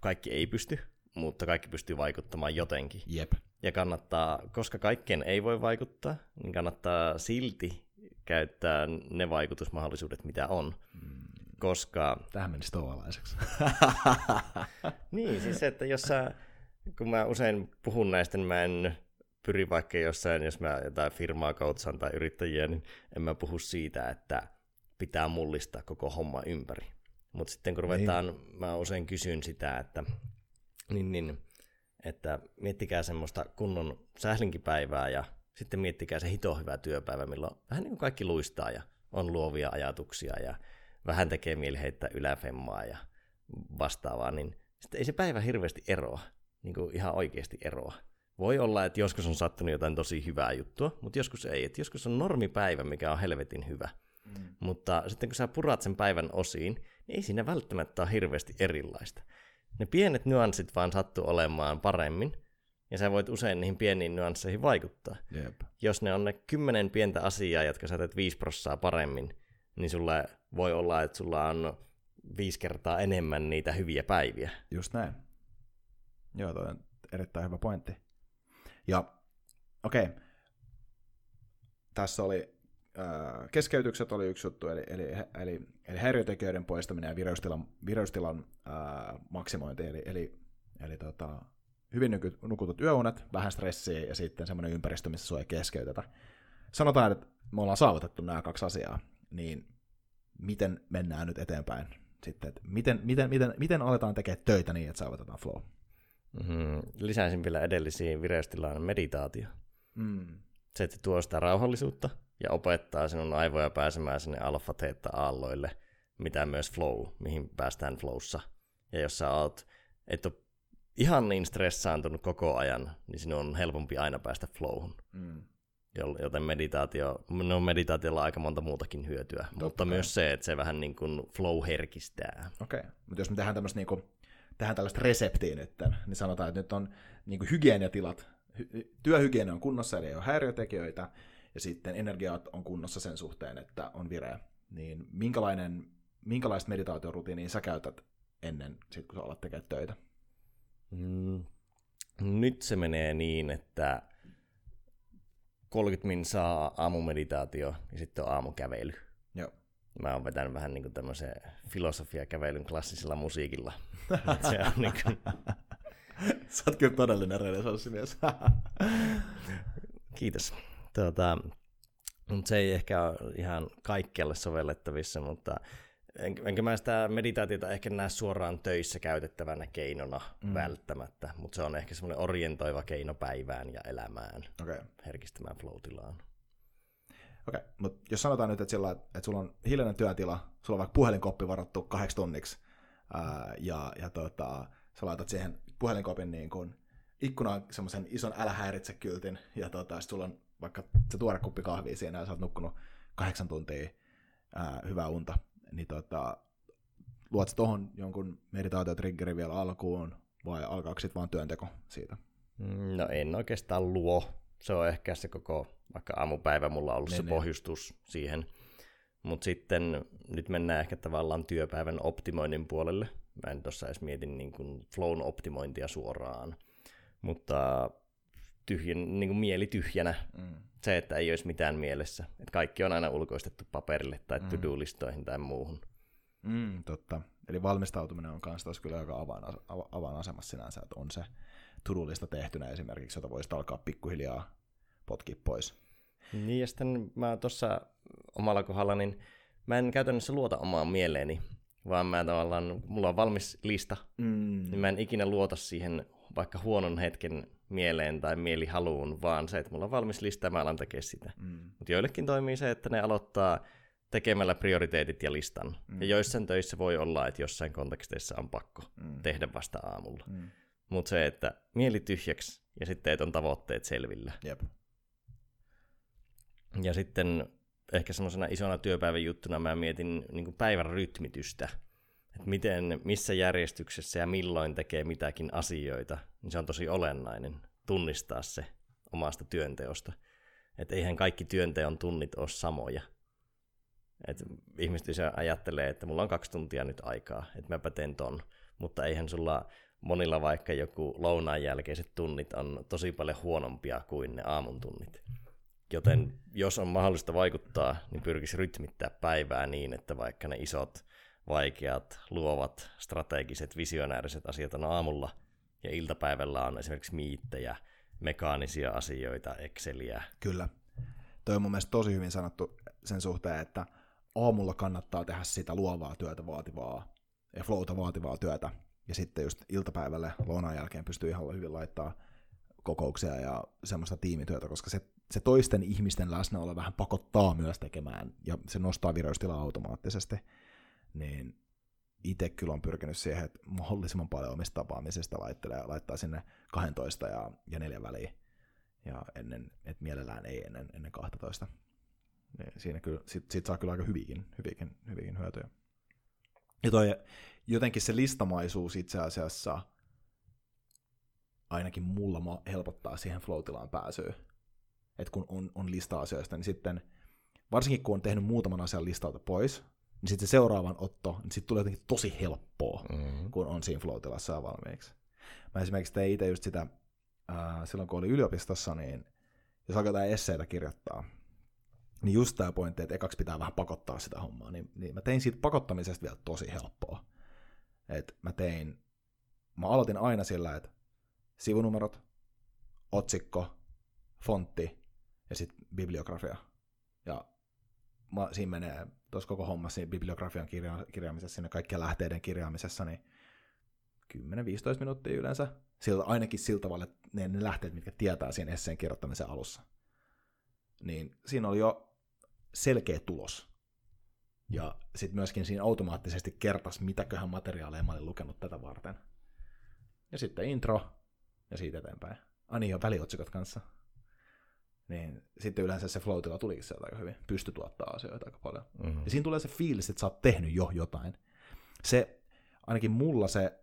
[SPEAKER 2] kaikki ei pysty, mutta kaikki pystyy vaikuttamaan jotenkin.
[SPEAKER 1] Jep.
[SPEAKER 2] Ja kannattaa, koska kaikkeen ei voi vaikuttaa, niin kannattaa silti käyttää ne vaikutusmahdollisuudet, mitä on. Koska
[SPEAKER 1] Tähän meni stoalaiseksi.
[SPEAKER 2] Niin, siis se, että jos sä, kun mä usein puhun näistä, niin mä en pyri vaikka jossain, jos mä jotain firmaa kautsaan tai yrittäjiä, niin en mä puhu siitä, että pitää mullistaa koko homma ympäri. Mutta sitten kun ruvetaan, niin. mä usein kysyn sitä, että, niin, niin, että miettikää semmoista kunnon sählinkipäivää ja sitten miettikää se hito hyvä työpäivä, milloin vähän niin kuin kaikki luistaa ja on luovia ajatuksia ja vähän tekee mieli heittää yläfemmaa ja vastaavaa, niin sitten ei se päivä hirveästi eroa, niin kuin ihan oikeasti eroa. Voi olla, että joskus on sattunut jotain tosi hyvää juttua, mutta joskus ei. Että joskus on normipäivä, mikä on helvetin hyvä. Mm. Mutta sitten kun sä purat sen päivän osiin, niin ei siinä välttämättä ole hirveästi erilaista. Ne pienet nyanssit vaan sattuu olemaan paremmin, ja sä voit usein niihin pieniin nyansseihin vaikuttaa.
[SPEAKER 1] Jep.
[SPEAKER 2] Jos ne on ne kymmenen pientä asiaa, jotka sä teet viisi prossaa paremmin, niin sulla voi olla, että sulla on viisi kertaa enemmän niitä hyviä päiviä.
[SPEAKER 1] Just näin. Joo, toi on erittäin hyvä pointti. Ja okei, okay. tässä oli keskeytykset oli yksi juttu, eli, eli, eli, eli häiriötekijöiden poistaminen ja vireystilan, vireystilan äh, maksimointi, eli, eli, eli tota, hyvin nukutut yöunet, vähän stressiä ja sitten semmoinen ympäristö, missä sua ei keskeytetä. Sanotaan, että me ollaan saavutettu nämä kaksi asiaa, niin miten mennään nyt eteenpäin sitten, että miten, miten, miten, miten aletaan tekemään töitä niin, että saavutetaan flow?
[SPEAKER 2] Mm-hmm. Lisäisin vielä edellisiin vireystilaan meditaatio.
[SPEAKER 1] Mm.
[SPEAKER 2] Se, että tuo sitä rauhallisuutta ja opettaa sinun aivoja pääsemään sinne alfa aalloille mitä myös flow, mihin päästään flowssa. Ja jos sä oot, et ole ihan niin stressaantunut koko ajan, niin sinun on helpompi aina päästä flowhun.
[SPEAKER 1] Mm.
[SPEAKER 2] Joten meditaatio, no meditaatiolla on aika monta muutakin hyötyä, Totta mutta kai. myös se, että se vähän niin kuin flow herkistää.
[SPEAKER 1] Okei, okay. mutta jos me tehdään tämmöistä niin kuin, tehdään tällaista reseptiä nyt, niin sanotaan, että nyt on niin kuin hygieniatilat, työhygienia on kunnossa, eli ei ole häiriötekijöitä, ja sitten energiat on kunnossa sen suhteen, että on vireä. Niin minkälainen, minkälaista meditaatiorutiinia sä käytät ennen, sit kun sä alat tekemään töitä?
[SPEAKER 2] Mm, nyt se menee niin, että 30 min saa aamumeditaatio ja sitten on aamukävely.
[SPEAKER 1] Joo.
[SPEAKER 2] Mä oon vetänyt vähän niin kuin tämmöisen filosofiakävelyn klassisella musiikilla. se on niin kuin...
[SPEAKER 1] Sä oot kyllä todellinen renesanssimies.
[SPEAKER 2] Kiitos. Tuota, mutta se ei ehkä ole ihan kaikkialle sovellettavissa, mutta en, enkä mä sitä meditaatiota ehkä näe suoraan töissä käytettävänä keinona mm. välttämättä, mutta se on ehkä semmoinen orientoiva keino päivään ja elämään,
[SPEAKER 1] okay.
[SPEAKER 2] herkistämään flow-tilaan.
[SPEAKER 1] Okei, okay. mutta jos sanotaan nyt, että, sillä, että sulla on hiljainen työtila, sulla on vaikka puhelinkoppi varattu kahdeksi tunniksi, ää, ja, ja tota, sä laitat siihen puhelinkopin niin kuin ikkunaan semmoisen ison älä häiritse kyltin, ja tota, sulla on vaikka se tuore kuppi kahvia siinä, ja sä oot nukkunut kahdeksan tuntia ää, hyvää unta, niin tota, luot sä tohon jonkun meditaatiotriggerin vielä alkuun, vai alkaako sitten vaan työnteko siitä?
[SPEAKER 2] Mm, no en oikeastaan luo. Se on ehkä se koko, vaikka aamupäivä mulla on ollut niin, se niin. pohjustus siihen. Mutta sitten nyt mennään ehkä tavallaan työpäivän optimoinnin puolelle. Mä en tuossa edes mietin niin kuin flown optimointia suoraan. Mutta tyhjän, niin kuin mieli tyhjänä. Mm. Se, että ei olisi mitään mielessä. Että kaikki on aina ulkoistettu paperille tai mm. to-do-listoihin tai muuhun.
[SPEAKER 1] Mm, totta. Eli valmistautuminen on myös tuossa kyllä aika avainasemassa sinänsä, että on se to tehtynä esimerkiksi, jota voisi alkaa pikkuhiljaa potkia pois.
[SPEAKER 2] Niin ja sitten mä tuossa omalla kohdalla, niin mä en käytännössä luota omaan mieleeni, vaan mä tavallaan, mulla on valmis lista,
[SPEAKER 1] mm.
[SPEAKER 2] niin mä en ikinä luota siihen vaikka huonon hetken mieleen tai mielihaluun, vaan se, että mulla on valmis lista ja mä alan tekemään sitä.
[SPEAKER 1] Mm.
[SPEAKER 2] Mutta joillekin toimii se, että ne aloittaa tekemällä prioriteetit ja listan. Mm. Ja joissain töissä voi olla, että jossain konteksteissa on pakko mm. tehdä vasta aamulla. Mm. Mutta se, että mieli tyhjäksi ja sitten teet on tavoitteet selvillä.
[SPEAKER 1] Jep.
[SPEAKER 2] Ja sitten ehkä semmoisena isona työpäivän juttuna mä mietin niin päivän rytmitystä miten, missä järjestyksessä ja milloin tekee mitäkin asioita, niin se on tosi olennainen tunnistaa se omasta työnteosta. Että eihän kaikki työnteon tunnit ole samoja. Et ihmiset ajattelee, että mulla on kaksi tuntia nyt aikaa, että mäpä teen ton. Mutta eihän sulla monilla vaikka joku lounaan jälkeiset tunnit on tosi paljon huonompia kuin ne aamun tunnit. Joten jos on mahdollista vaikuttaa, niin pyrkisi rytmittää päivää niin, että vaikka ne isot vaikeat, luovat, strategiset, visionääriset asiat on aamulla ja iltapäivällä on esimerkiksi miittejä, mekaanisia asioita, Exceliä.
[SPEAKER 1] Kyllä. Toi on mun mielestä tosi hyvin sanottu sen suhteen, että aamulla kannattaa tehdä sitä luovaa työtä vaativaa ja flowta vaativaa työtä. Ja sitten just iltapäivälle lounaan jälkeen pystyy ihan hyvin laittaa kokouksia ja semmoista tiimityötä, koska se, se toisten ihmisten läsnäolo vähän pakottaa myös tekemään ja se nostaa vireystilaa automaattisesti niin itse kyllä on pyrkinyt siihen, että mahdollisimman paljon omista tapaamisista laittelee, laittaa sinne 12 ja, ja 4 väliin. Ja ennen, että mielellään ei ennen, ennen 12. Niin siinä kyllä, sit, sit saa kyllä aika hyvinkin, hyvinkin, hyvinkin hyötyjä. Ja toi, jotenkin se listamaisuus itse asiassa ainakin mulla helpottaa siihen flow pääsyä. Et kun on, on lista asioista, niin sitten varsinkin kun on tehnyt muutaman asian listalta pois, niin sitten se seuraavan otto, niin sitten tulee jotenkin tosi helppoa, mm-hmm. kun on siinä flow valmiiksi. Mä esimerkiksi tein itse just sitä, ää, silloin kun oli yliopistossa, niin jos alkaa jotain esseitä kirjoittaa, niin just tämä pointti, että ekaksi pitää vähän pakottaa sitä hommaa, niin, niin mä tein siitä pakottamisesta vielä tosi helppoa. Et mä tein, mä aloitin aina sillä, että sivunumerot, otsikko, fontti ja sitten bibliografia. Ja mä, siinä menee tuossa koko hommassa siinä bibliografian kirja- kirjaamisessa, sinne kaikkien lähteiden kirjaamisessa, niin 10-15 minuuttia yleensä. Siltä, ainakin sillä tavalla, että ne, ne lähteet, mitkä tietää siinä esseen kirjoittamisen alussa. Niin siinä oli jo selkeä tulos. Ja sitten myöskin siinä automaattisesti kertas, mitäköhän materiaaleja mä olin lukenut tätä varten. Ja sitten intro, ja siitä eteenpäin. Ani niin, jo väliotsikot kanssa. Niin sitten yleensä se flow tulikin sieltä aika hyvin. Pysty tuottaa asioita aika paljon. Mm-hmm. Ja siinä tulee se fiilis, että sä oot tehnyt jo jotain. Se, ainakin mulla se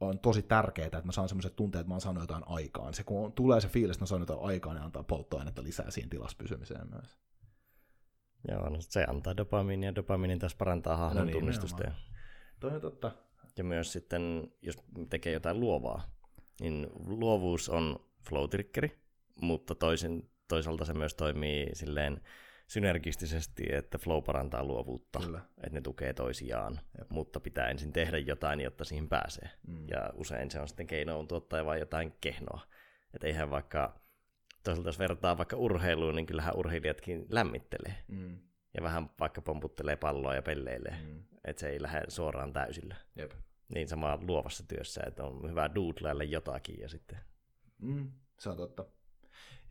[SPEAKER 1] on tosi tärkeää, että mä saan semmoiset tunteet, että mä oon saanut jotain aikaan. Se kun tulee se fiilis, että mä saan jotain aikaan, niin antaa polttoainetta lisää siinä tilassa pysymiseen myös.
[SPEAKER 2] Joo, no se antaa dopamiinia ja dopamiini taas parantaa hahmon no niin, tunnistusta. Ja...
[SPEAKER 1] Toi on totta.
[SPEAKER 2] Ja myös sitten, jos tekee jotain luovaa, niin luovuus on flow mutta toisin, toisaalta se myös toimii silleen synergistisesti, että flow parantaa luovuutta, Kyllä. että ne tukee toisiaan, Jep. mutta pitää ensin tehdä jotain, jotta siihen pääsee. Mm. Ja usein se on sitten keinoon tuottaa vain jotain kehnoa. Että eihän vaikka, toisaalta jos vertaa vaikka urheiluun, niin kyllähän urheilijatkin lämmittelee. Mm. Ja vähän vaikka pomputtelee palloa ja pelleilee. Mm. Että se ei lähde suoraan täysillä. Jep. Niin sama luovassa työssä, että on hyvä doodlailla jotakin ja sitten...
[SPEAKER 1] Mm, se on totta.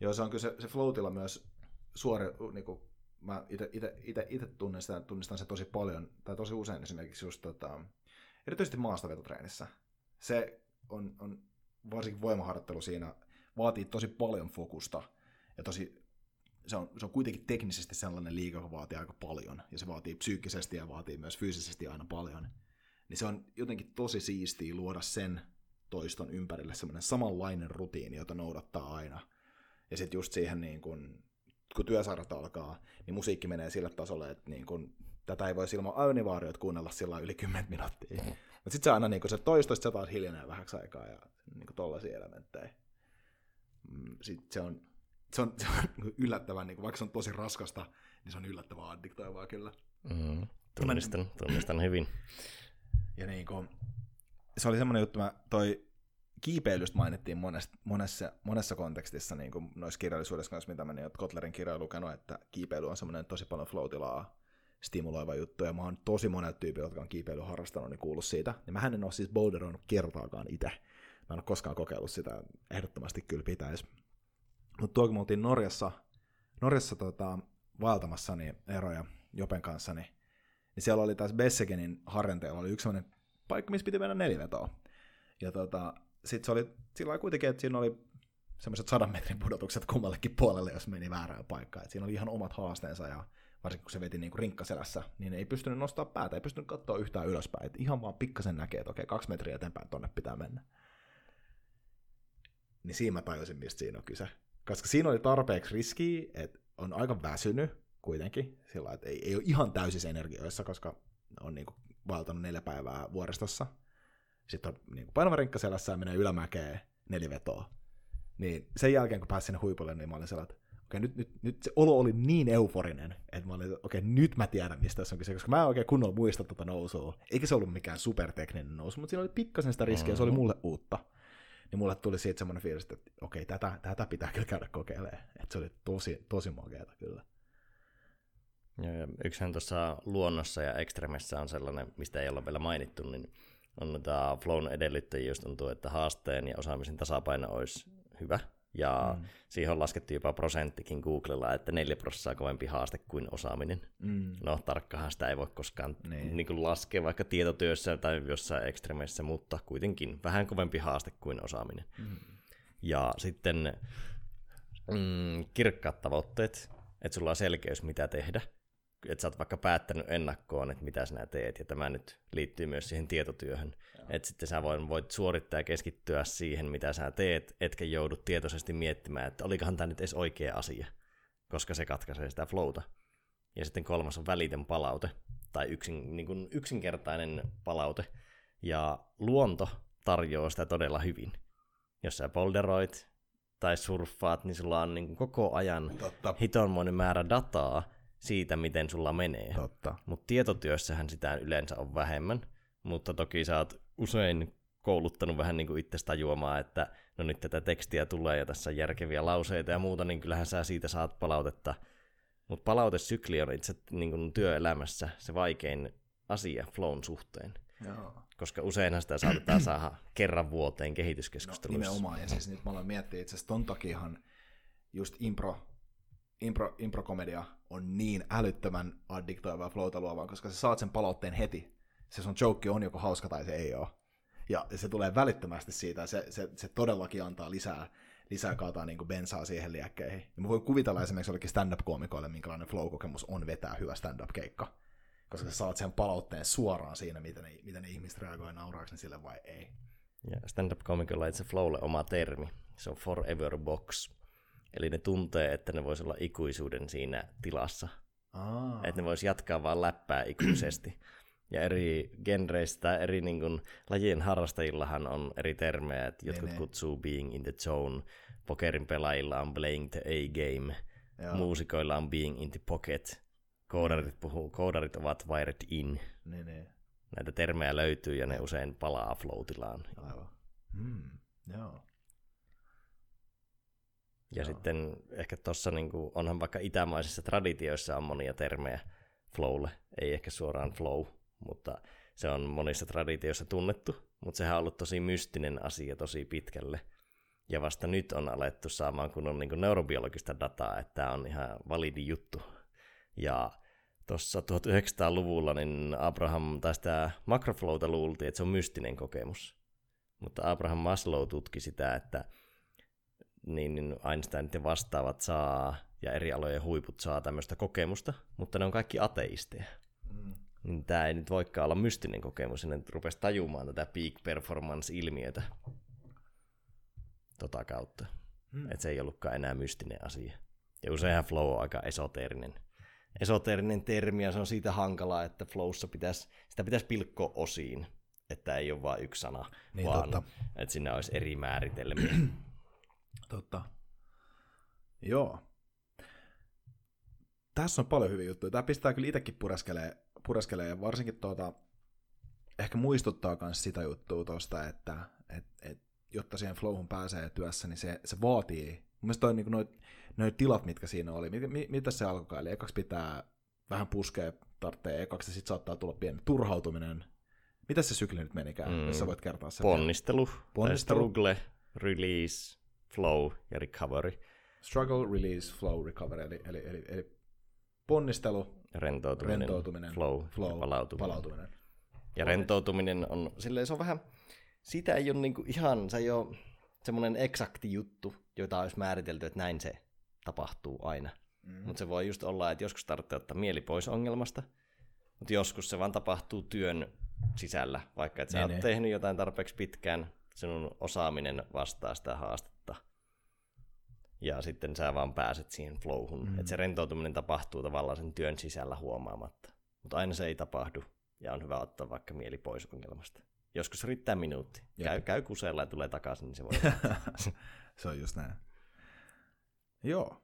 [SPEAKER 1] Joo, se on kyllä se, se floatilla myös suori, niin kuin, mä itse tunnistan, tunnistan se tosi paljon, tai tosi usein esimerkiksi just tota, erityisesti maastavetotreenissä. Se on, on varsinkin voimaharjoittelu siinä, vaatii tosi paljon fokusta, ja tosi, se on, se on kuitenkin teknisesti sellainen liike, joka vaatii aika paljon, ja se vaatii psyykkisesti ja vaatii myös fyysisesti aina paljon niin se on jotenkin tosi siistiä luoda sen toiston ympärille semmoinen samanlainen rutiini, jota noudattaa aina. Ja sitten just siihen, niin kun, kun työsarjat alkaa, niin musiikki menee sille tasolle, että niin kun, tätä ei voi ilman aunivaarioita kuunnella sillä yli 10 minuuttia. Mm. Mutta sitten se aina niin se toisto, se taas hiljenee vähäksi aikaa ja niin tollaisia elementtejä. Mm, sitten se on, se on, se on yllättävän, niin kun, vaikka se on tosi raskasta, niin se on yllättävän addiktoivaa kyllä.
[SPEAKER 2] Mm, tunnistan, tunnistan hyvin.
[SPEAKER 1] Ja niin kuin, se oli semmoinen juttu, mä toi kiipeilystä mainittiin monessa, monessa, monessa kontekstissa niin kuin noissa kirjallisuudessa kanssa, mitä mä niin Kotlerin kirjoja lukenut, että kiipeily on semmoinen tosi paljon flow stimuloiva juttu, ja mä oon tosi monet tyypit, jotka on kiipeily harrastanut, niin kuullut siitä. Ja mä en ole siis boulderoinut kertaakaan itse. Mä en ole koskaan kokeillut sitä, ehdottomasti kyllä pitäisi. Mutta tuo kun me oltiin Norjassa, Norjassa tota, vaeltamassa niin eroja Jopen kanssa, niin niin siellä oli taas Bessegenin harjanteella oli yksi sellainen paikka, missä piti mennä nelivetoa. Ja tota, sitten se oli sillä kuitenkin, että siinä oli semmoiset sadan metrin pudotukset kummallekin puolelle, jos meni väärään paikkaan. Et siinä oli ihan omat haasteensa ja varsinkin kun se veti niinku rinkkaselässä, niin ei pystynyt nostaa päätä, ei pystynyt katsoa yhtään ylöspäin. Et ihan vaan pikkasen näkee, että okei, kaksi metriä eteenpäin tonne pitää mennä. Niin siinä mä tajusin, mistä siinä on kyse. Koska siinä oli tarpeeksi riskiä, että on aika väsynyt, kuitenkin, sillä että ei, ei ole ihan täysissä energioissa, koska on niin kuin valtanut neljä päivää vuoristossa. Sitten on niin painavarinkka selässä ja menee ylämäkeen nelivetoa. Niin sen jälkeen, kun pääsin sinne huipulle, niin mä olin sellainen, että okei, nyt, nyt, nyt se olo oli niin euforinen, että mä olin, että okei, nyt mä tiedän, mistä tässä on kyse, koska mä en oikein kunnolla muista tuota nousua. Eikä se ollut mikään supertekninen nousu, mutta siinä oli pikkasen sitä riskiä, mm-hmm. se oli mulle uutta. Niin mulle tuli siitä semmoinen fiilis, että okei, tätä, tätä pitää kyllä käydä kokeilemaan. Että se oli tosi, tosi makeata kyllä.
[SPEAKER 2] Joo, ja yksihän tuossa luonnossa ja ekstremessä on sellainen, mistä ei olla vielä mainittu, niin on tämä flown edellyttäjiä, jos tuntuu, että haasteen ja osaamisen tasapaino olisi hyvä. Ja mm. siihen on laskettu jopa prosenttikin Googlella, että 4 prosenttia kovempi haaste kuin osaaminen. Mm. No tarkkahan sitä ei voi koskaan niin. Niin kuin laskea vaikka tietotyössä tai jossain ekstremeissä, mutta kuitenkin vähän kovempi haaste kuin osaaminen. Mm. Ja sitten mm, kirkkaat tavoitteet, että sulla on selkeys mitä tehdä että sä oot vaikka päättänyt ennakkoon, että mitä sinä teet, ja tämä nyt liittyy myös siihen tietotyöhön. Että sitten sä voit, voit suorittaa ja keskittyä siihen, mitä sä teet, etkä joudu tietoisesti miettimään, että olikohan tämä nyt edes oikea asia, koska se katkaisee sitä flowta. Ja sitten kolmas on välitön palaute, tai yksin, niin kuin yksinkertainen palaute. Ja luonto tarjoaa sitä todella hyvin. Jos sä polderoit tai surffaat, niin sulla on niin koko ajan
[SPEAKER 1] Totta.
[SPEAKER 2] hitonmoinen määrä dataa siitä, miten sulla menee.
[SPEAKER 1] Totta.
[SPEAKER 2] Mutta tietotyössähän sitä yleensä on vähemmän, mutta toki sä oot usein kouluttanut vähän niin kuin itse tajuamaan, että no nyt tätä tekstiä tulee ja tässä on järkeviä lauseita ja muuta, niin kyllähän sä siitä saat palautetta. Mutta palautesykli on itse niin kuin työelämässä se vaikein asia flown suhteen,
[SPEAKER 1] Joo.
[SPEAKER 2] koska useinhan sitä saatetaan saada kerran vuoteen
[SPEAKER 1] No,
[SPEAKER 2] kehityskeskusteluissa.
[SPEAKER 1] nimenomaan, ja siis nyt mä aloin miettiä itse asiassa ton takiahan just impro, impro, improkomedia on niin älyttömän addiktoivaa flowta luovaa, koska sä saat sen palautteen heti. Se sun joke on joko hauska tai se ei ole. Ja se tulee välittömästi siitä, se, se, se todellakin antaa lisää, lisää kaataa niin bensaa siihen liekkeihin. Ja mä voin kuvitella esimerkiksi jollekin stand-up-koomikoille, minkälainen flow-kokemus on vetää hyvä stand-up-keikka. Koska sä saat sen palautteen suoraan siinä, miten ne, miten ne ihmiset reagoi, nauraako sille vai ei.
[SPEAKER 2] Ja stand-up-komikolla itse flowlle oma termi. Se on forever box. Eli ne tuntee, että ne voisi olla ikuisuuden siinä tilassa.
[SPEAKER 1] Aa.
[SPEAKER 2] Että ne voisi jatkaa vaan läppää ikuisesti. Ja eri genreistä, eri niin kuin, lajien harrastajillahan on eri termejä. Että jotkut
[SPEAKER 1] ne.
[SPEAKER 2] kutsuu being in the zone. Pokerin pelaajilla on playing the A-game.
[SPEAKER 1] Joo.
[SPEAKER 2] Muusikoilla on being in the pocket. Koodarit, puhuu, koodarit ovat wired in.
[SPEAKER 1] Niin, niin.
[SPEAKER 2] Näitä termejä löytyy ja ne usein palaa flow-tilaan.
[SPEAKER 1] Aivan. Hmm. Joo.
[SPEAKER 2] Ja sitten ehkä tuossa niinku, onhan vaikka itämaisissa traditioissa on monia termejä flowlle. Ei ehkä suoraan flow, mutta se on monissa traditioissa tunnettu. Mutta sehän on ollut tosi mystinen asia tosi pitkälle. Ja vasta nyt on alettu saamaan kunnon niinku neurobiologista dataa, että tämä on ihan validi juttu. Ja tuossa 1900-luvulla niin Abraham, tai sitä makroflowta luultiin, että se on mystinen kokemus. Mutta Abraham Maslow tutki sitä, että niin, niin Einsteinit ja vastaavat saa, ja eri alojen huiput saa tämmöistä kokemusta, mutta ne on kaikki ateisteja.
[SPEAKER 1] Mm.
[SPEAKER 2] Niin tämä ei nyt voikaan olla mystinen kokemus, ja ne rupesi tajumaan tätä peak performance-ilmiötä tota kautta.
[SPEAKER 1] Hmm.
[SPEAKER 2] Että se ei ollutkaan enää mystinen asia. Ja useinhan flow on aika esoteerinen. Esoteerinen termi, ja se on siitä hankalaa, että flowssa pitäisi, sitä pitäisi pilkkoa osiin, että ei ole vain yksi sana,
[SPEAKER 1] Niin,
[SPEAKER 2] vaan
[SPEAKER 1] totta.
[SPEAKER 2] että siinä olisi eri määritelmiä.
[SPEAKER 1] Totta. Joo. Tässä on paljon hyviä juttuja. Tämä pistää kyllä itsekin pureskelee, pureskelee ja varsinkin tuota, ehkä muistuttaa myös sitä juttua tuosta, että et, et, jotta siihen flowhun pääsee työssä, niin se, se vaatii. Mun mielestä toi, niin noit, noit tilat, mitkä siinä oli, mit, mit, mitä se alkoi? Eli ekaksi pitää vähän puskea, tarvitsee ekaksi, ja sitten saattaa tulla pieni turhautuminen. Mitä se sykli nyt menikään, mm. jos sä voit kertoa sen?
[SPEAKER 2] Ponnistelu.
[SPEAKER 1] Ponnistelu.
[SPEAKER 2] struggle, release, flow ja recovery.
[SPEAKER 1] Struggle, release, flow, recovery, eli, eli, eli, eli ponnistelu,
[SPEAKER 2] Rentoutuminen,
[SPEAKER 1] rentoutuminen,
[SPEAKER 2] flow,
[SPEAKER 1] flow
[SPEAKER 2] ja palautuminen.
[SPEAKER 1] palautuminen.
[SPEAKER 2] Ja rentoutuminen on, silleen se on vähän, sitä ei ole niinku ihan, se ei ole semmoinen eksakti juttu, jota olisi määritelty, että näin se tapahtuu aina.
[SPEAKER 1] Mm.
[SPEAKER 2] Mutta se voi just olla, että joskus tarvitsee ottaa mieli pois ongelmasta, mutta joskus se vaan tapahtuu työn sisällä, vaikka et sä
[SPEAKER 1] Niin,
[SPEAKER 2] oot
[SPEAKER 1] niin.
[SPEAKER 2] tehnyt jotain tarpeeksi pitkään, sinun osaaminen vastaa sitä haastetta. Ja sitten sä vaan pääset siihen flowhun. Mm. Että se rentoutuminen tapahtuu tavallaan sen työn sisällä huomaamatta. Mutta aina se ei tapahdu, ja on hyvä ottaa vaikka mieli pois ongelmasta. Joskus riittää minuutti.
[SPEAKER 1] Jep.
[SPEAKER 2] Käy, käy kuseella ja tulee takaisin, niin se voi
[SPEAKER 1] se on just näin. Joo.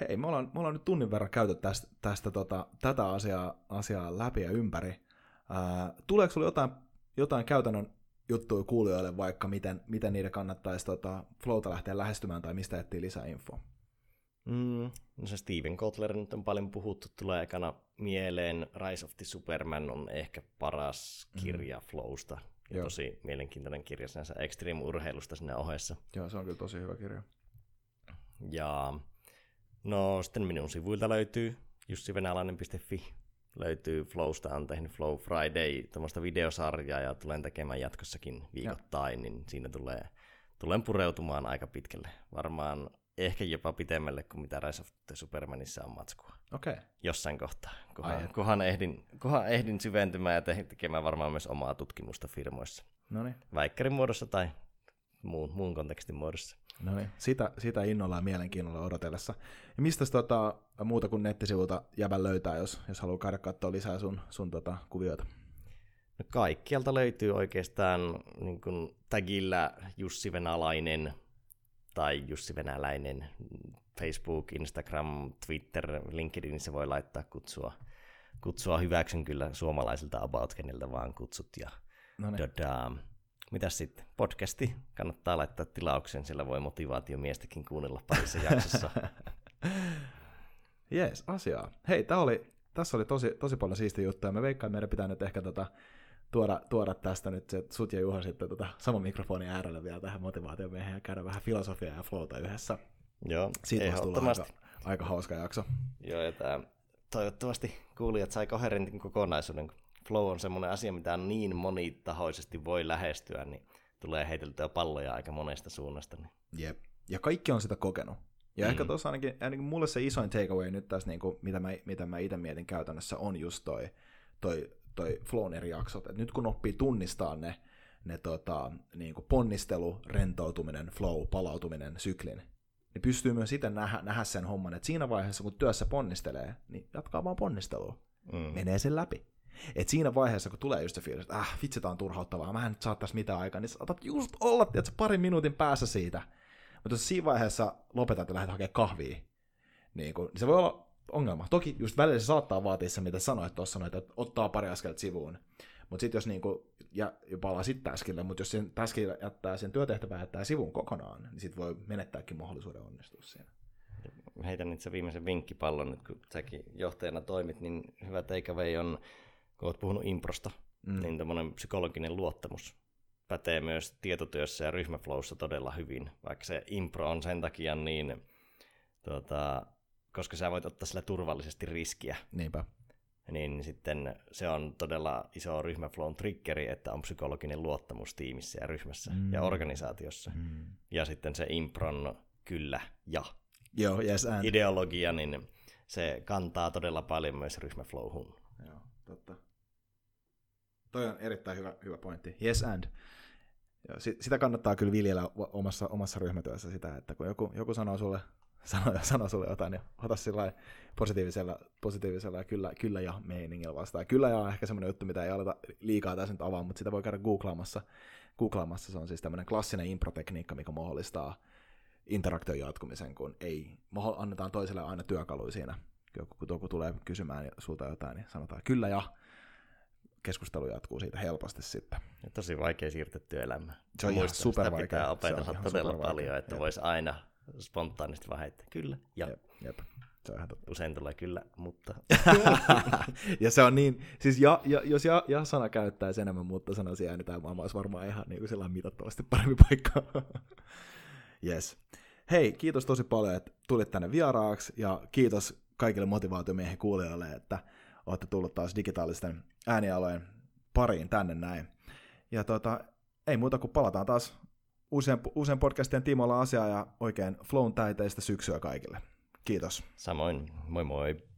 [SPEAKER 1] Hei, me ollaan, me ollaan nyt tunnin verran käyty tästä, tästä tota, tätä asiaa, asiaa läpi ja ympäri. Ää, tuleeko sinulle jotain, jotain käytännön juttuja kuulijoille, vaikka miten, miten niiden kannattaisi tota, Flowta lähteä lähestymään tai mistä etsiä lisää infoa?
[SPEAKER 2] Mm, no se Steven Kotler nyt on paljon puhuttu, tulee ekana mieleen. Rise of the Superman on ehkä paras kirja mm. Flowsta. Ja
[SPEAKER 1] Mhm. Joo.
[SPEAKER 2] tosi mielenkiintoinen kirja sinänsä extreme-urheilusta sinne ohessa.
[SPEAKER 1] Joo, se on kyllä tosi hyvä kirja.
[SPEAKER 2] Ja no sitten minun sivuilta löytyy jussivenäläinen.fi. Löytyy Flowsta, on tehnyt Flow Friday, tämmöistä videosarjaa ja tulen tekemään jatkossakin viikoittain, niin siinä tulee, tulen pureutumaan aika pitkälle. Varmaan ehkä jopa pitemmälle kuin mitä Rise of the Supermanissa on matskua.
[SPEAKER 1] Okei. Okay.
[SPEAKER 2] Jossain kohtaa, kunhan, kunhan, ehdin, kunhan ehdin syventymään ja tekemään varmaan myös omaa tutkimusta firmoissa.
[SPEAKER 1] No niin.
[SPEAKER 2] Väikkärin muodossa tai muun, muun kontekstin muodossa.
[SPEAKER 1] No niin, sitä, sitä innolla ja mielenkiinnolla odotellessa. Ja mistä tota, muuta kuin nettisivulta jäbän löytää, jos, jos haluaa käydä katsoa lisää sun, sun tota, kuvioita?
[SPEAKER 2] No kaikkialta löytyy oikeastaan niin kuin tagillä Jussi Venäläinen tai Jussi Venäläinen. Facebook, Instagram, Twitter, LinkedInissä voi laittaa kutsua, kutsua hyväksyn kyllä suomalaisilta about, keneltä vaan kutsut. Ja
[SPEAKER 1] No niin.
[SPEAKER 2] Mitäs sitten? Podcasti kannattaa laittaa tilauksen, sillä voi motivaatiomiestäkin kuunnella parissa jaksossa.
[SPEAKER 1] Jees, asiaa. Hei, tää oli, tässä oli tosi, tosi paljon siistiä juttuja. Me veikkaan, että meidän pitää nyt ehkä tota, tuoda, tuoda tästä nyt se, sut ja Juha sitten tota, saman mikrofonin äärelle vielä tähän motivaatiomiehen ja käydä vähän filosofiaa ja flowta yhdessä.
[SPEAKER 2] Joo,
[SPEAKER 1] Siitä
[SPEAKER 2] ehdottomasti.
[SPEAKER 1] aika, aika hauska jakso.
[SPEAKER 2] Joo, ja tää, toivottavasti kuulijat sai koherentin kokonaisuuden. kun Flow on semmoinen asia, mitä niin monitahoisesti voi lähestyä, niin tulee heiteltyä palloja aika monesta suunnasta. Niin.
[SPEAKER 1] Jep. Ja kaikki on sitä kokenut. Ja
[SPEAKER 2] Mm.
[SPEAKER 1] ehkä tuossa ainakin, ainakin mulle se isoin takeaway nyt tässä, niin kuin, mitä mä, mitä mä itse mietin käytännössä, on just toi, toi, toi flown eri jaksot. Et nyt kun oppii tunnistaa ne, ne tota, niin kuin ponnistelu, rentoutuminen, flow, palautuminen, syklin, niin pystyy myös itse nähdä, nähdä sen homman, että siinä vaiheessa, kun työssä ponnistelee, niin jatkaa vaan ponnistelua.
[SPEAKER 2] Mm.
[SPEAKER 1] Menee sen läpi. Et siinä vaiheessa, kun tulee just se fiilis, että äh, vitsi, tää on turhauttavaa, mä en nyt saa tässä mitään aikaa, niin saatat just olla, tiedätkö, parin minuutin päässä siitä. Mutta jos siinä vaiheessa lopetat ja lähdet hakemaan kahvia, niin, kun, niin se voi olla ongelma. Toki just välillä se saattaa vaatia se, mitä sanoit tuossa, että ottaa pari askelta sivuun. Mutta sitten jos niinku, ja, palaa sitten täskille, mutta jos sen täskille jättää sen työtehtävää jättää sivuun kokonaan, niin sitten voi menettääkin mahdollisuuden onnistua siinä.
[SPEAKER 2] Heitän nyt se viimeisen vinkkipallon, nyt kun säkin johtajana toimit, niin hyvä takeaway on, kun oot puhunut improsta,
[SPEAKER 1] Mm.
[SPEAKER 2] niin tämmöinen psykologinen luottamus pätee myös tietotyössä ja ryhmäflowssa todella hyvin, vaikka se impro on sen takia niin, tota, koska sä voit ottaa sillä turvallisesti riskiä,
[SPEAKER 1] Niinpä.
[SPEAKER 2] niin sitten se on todella iso ryhmäflown triggeri, että on psykologinen luottamus tiimissä ja ryhmässä
[SPEAKER 1] Mm.
[SPEAKER 2] mm. ja organisaatiossa.
[SPEAKER 1] Mm.
[SPEAKER 2] Ja sitten se impron kyllä ja
[SPEAKER 1] Joo, yes and.
[SPEAKER 2] ideologia, niin se kantaa todella paljon myös ryhmäflowhun.
[SPEAKER 1] Joo, totta. Toi on erittäin hyvä, hyvä pointti. Yes and. Si- sitä kannattaa kyllä viljellä omassa, omassa ryhmätyössä sitä, että kun joku, joku sanoo sulle, sanoo, sanoo sulle jotain, niin ota sillä positiivisella, positiivisella ja kyllä, kyllä ja meiningillä vastaan. Kyllä ja on ehkä semmoinen juttu, mitä ei aleta liikaa tässä nyt avaa, mutta sitä voi käydä googlaamassa. googlaamassa. Se on siis tämmöinen klassinen improtekniikka, mikä mahdollistaa interaktion jatkumisen, kun ei, annetaan toiselle aina työkaluja siinä. Joku, kun joku tulee kysymään sulta jotain, niin sanotaan kyllä ja keskustelu jatkuu siitä helposti sitten.
[SPEAKER 2] Ja tosi vaikea siirtyä työelämään.
[SPEAKER 1] Se on ihan
[SPEAKER 2] Muistan,
[SPEAKER 1] supervaikea.
[SPEAKER 2] Sitä pitää opetella
[SPEAKER 1] ihan
[SPEAKER 2] todella paljon, että voisi aina spontaanisti vaan heittää kyllä. Ja
[SPEAKER 1] Jep, jep. Se on ihan totta.
[SPEAKER 2] usein tulee kyllä, mutta
[SPEAKER 1] ja se on niin, siis ja, ja, jos ja, ja sana käyttäisi enemmän mutta sanasia, niin tämä maailma olisi varmaan ihan niin kuin sellainen mitattavasti parempi paikka. yes. Hei, kiitos tosi paljon, että tulit tänne vieraaksi, ja kiitos kaikille motivaatiomiehen kuulijoille, että olette tullut taas digitaalisten äänialojen pariin tänne näin. Ja tota, ei muuta kuin palataan taas uusien, uusien podcastien tiimoilla asiaa ja oikein flown täiteistä syksyä kaikille. Kiitos.
[SPEAKER 2] samoin moi moi.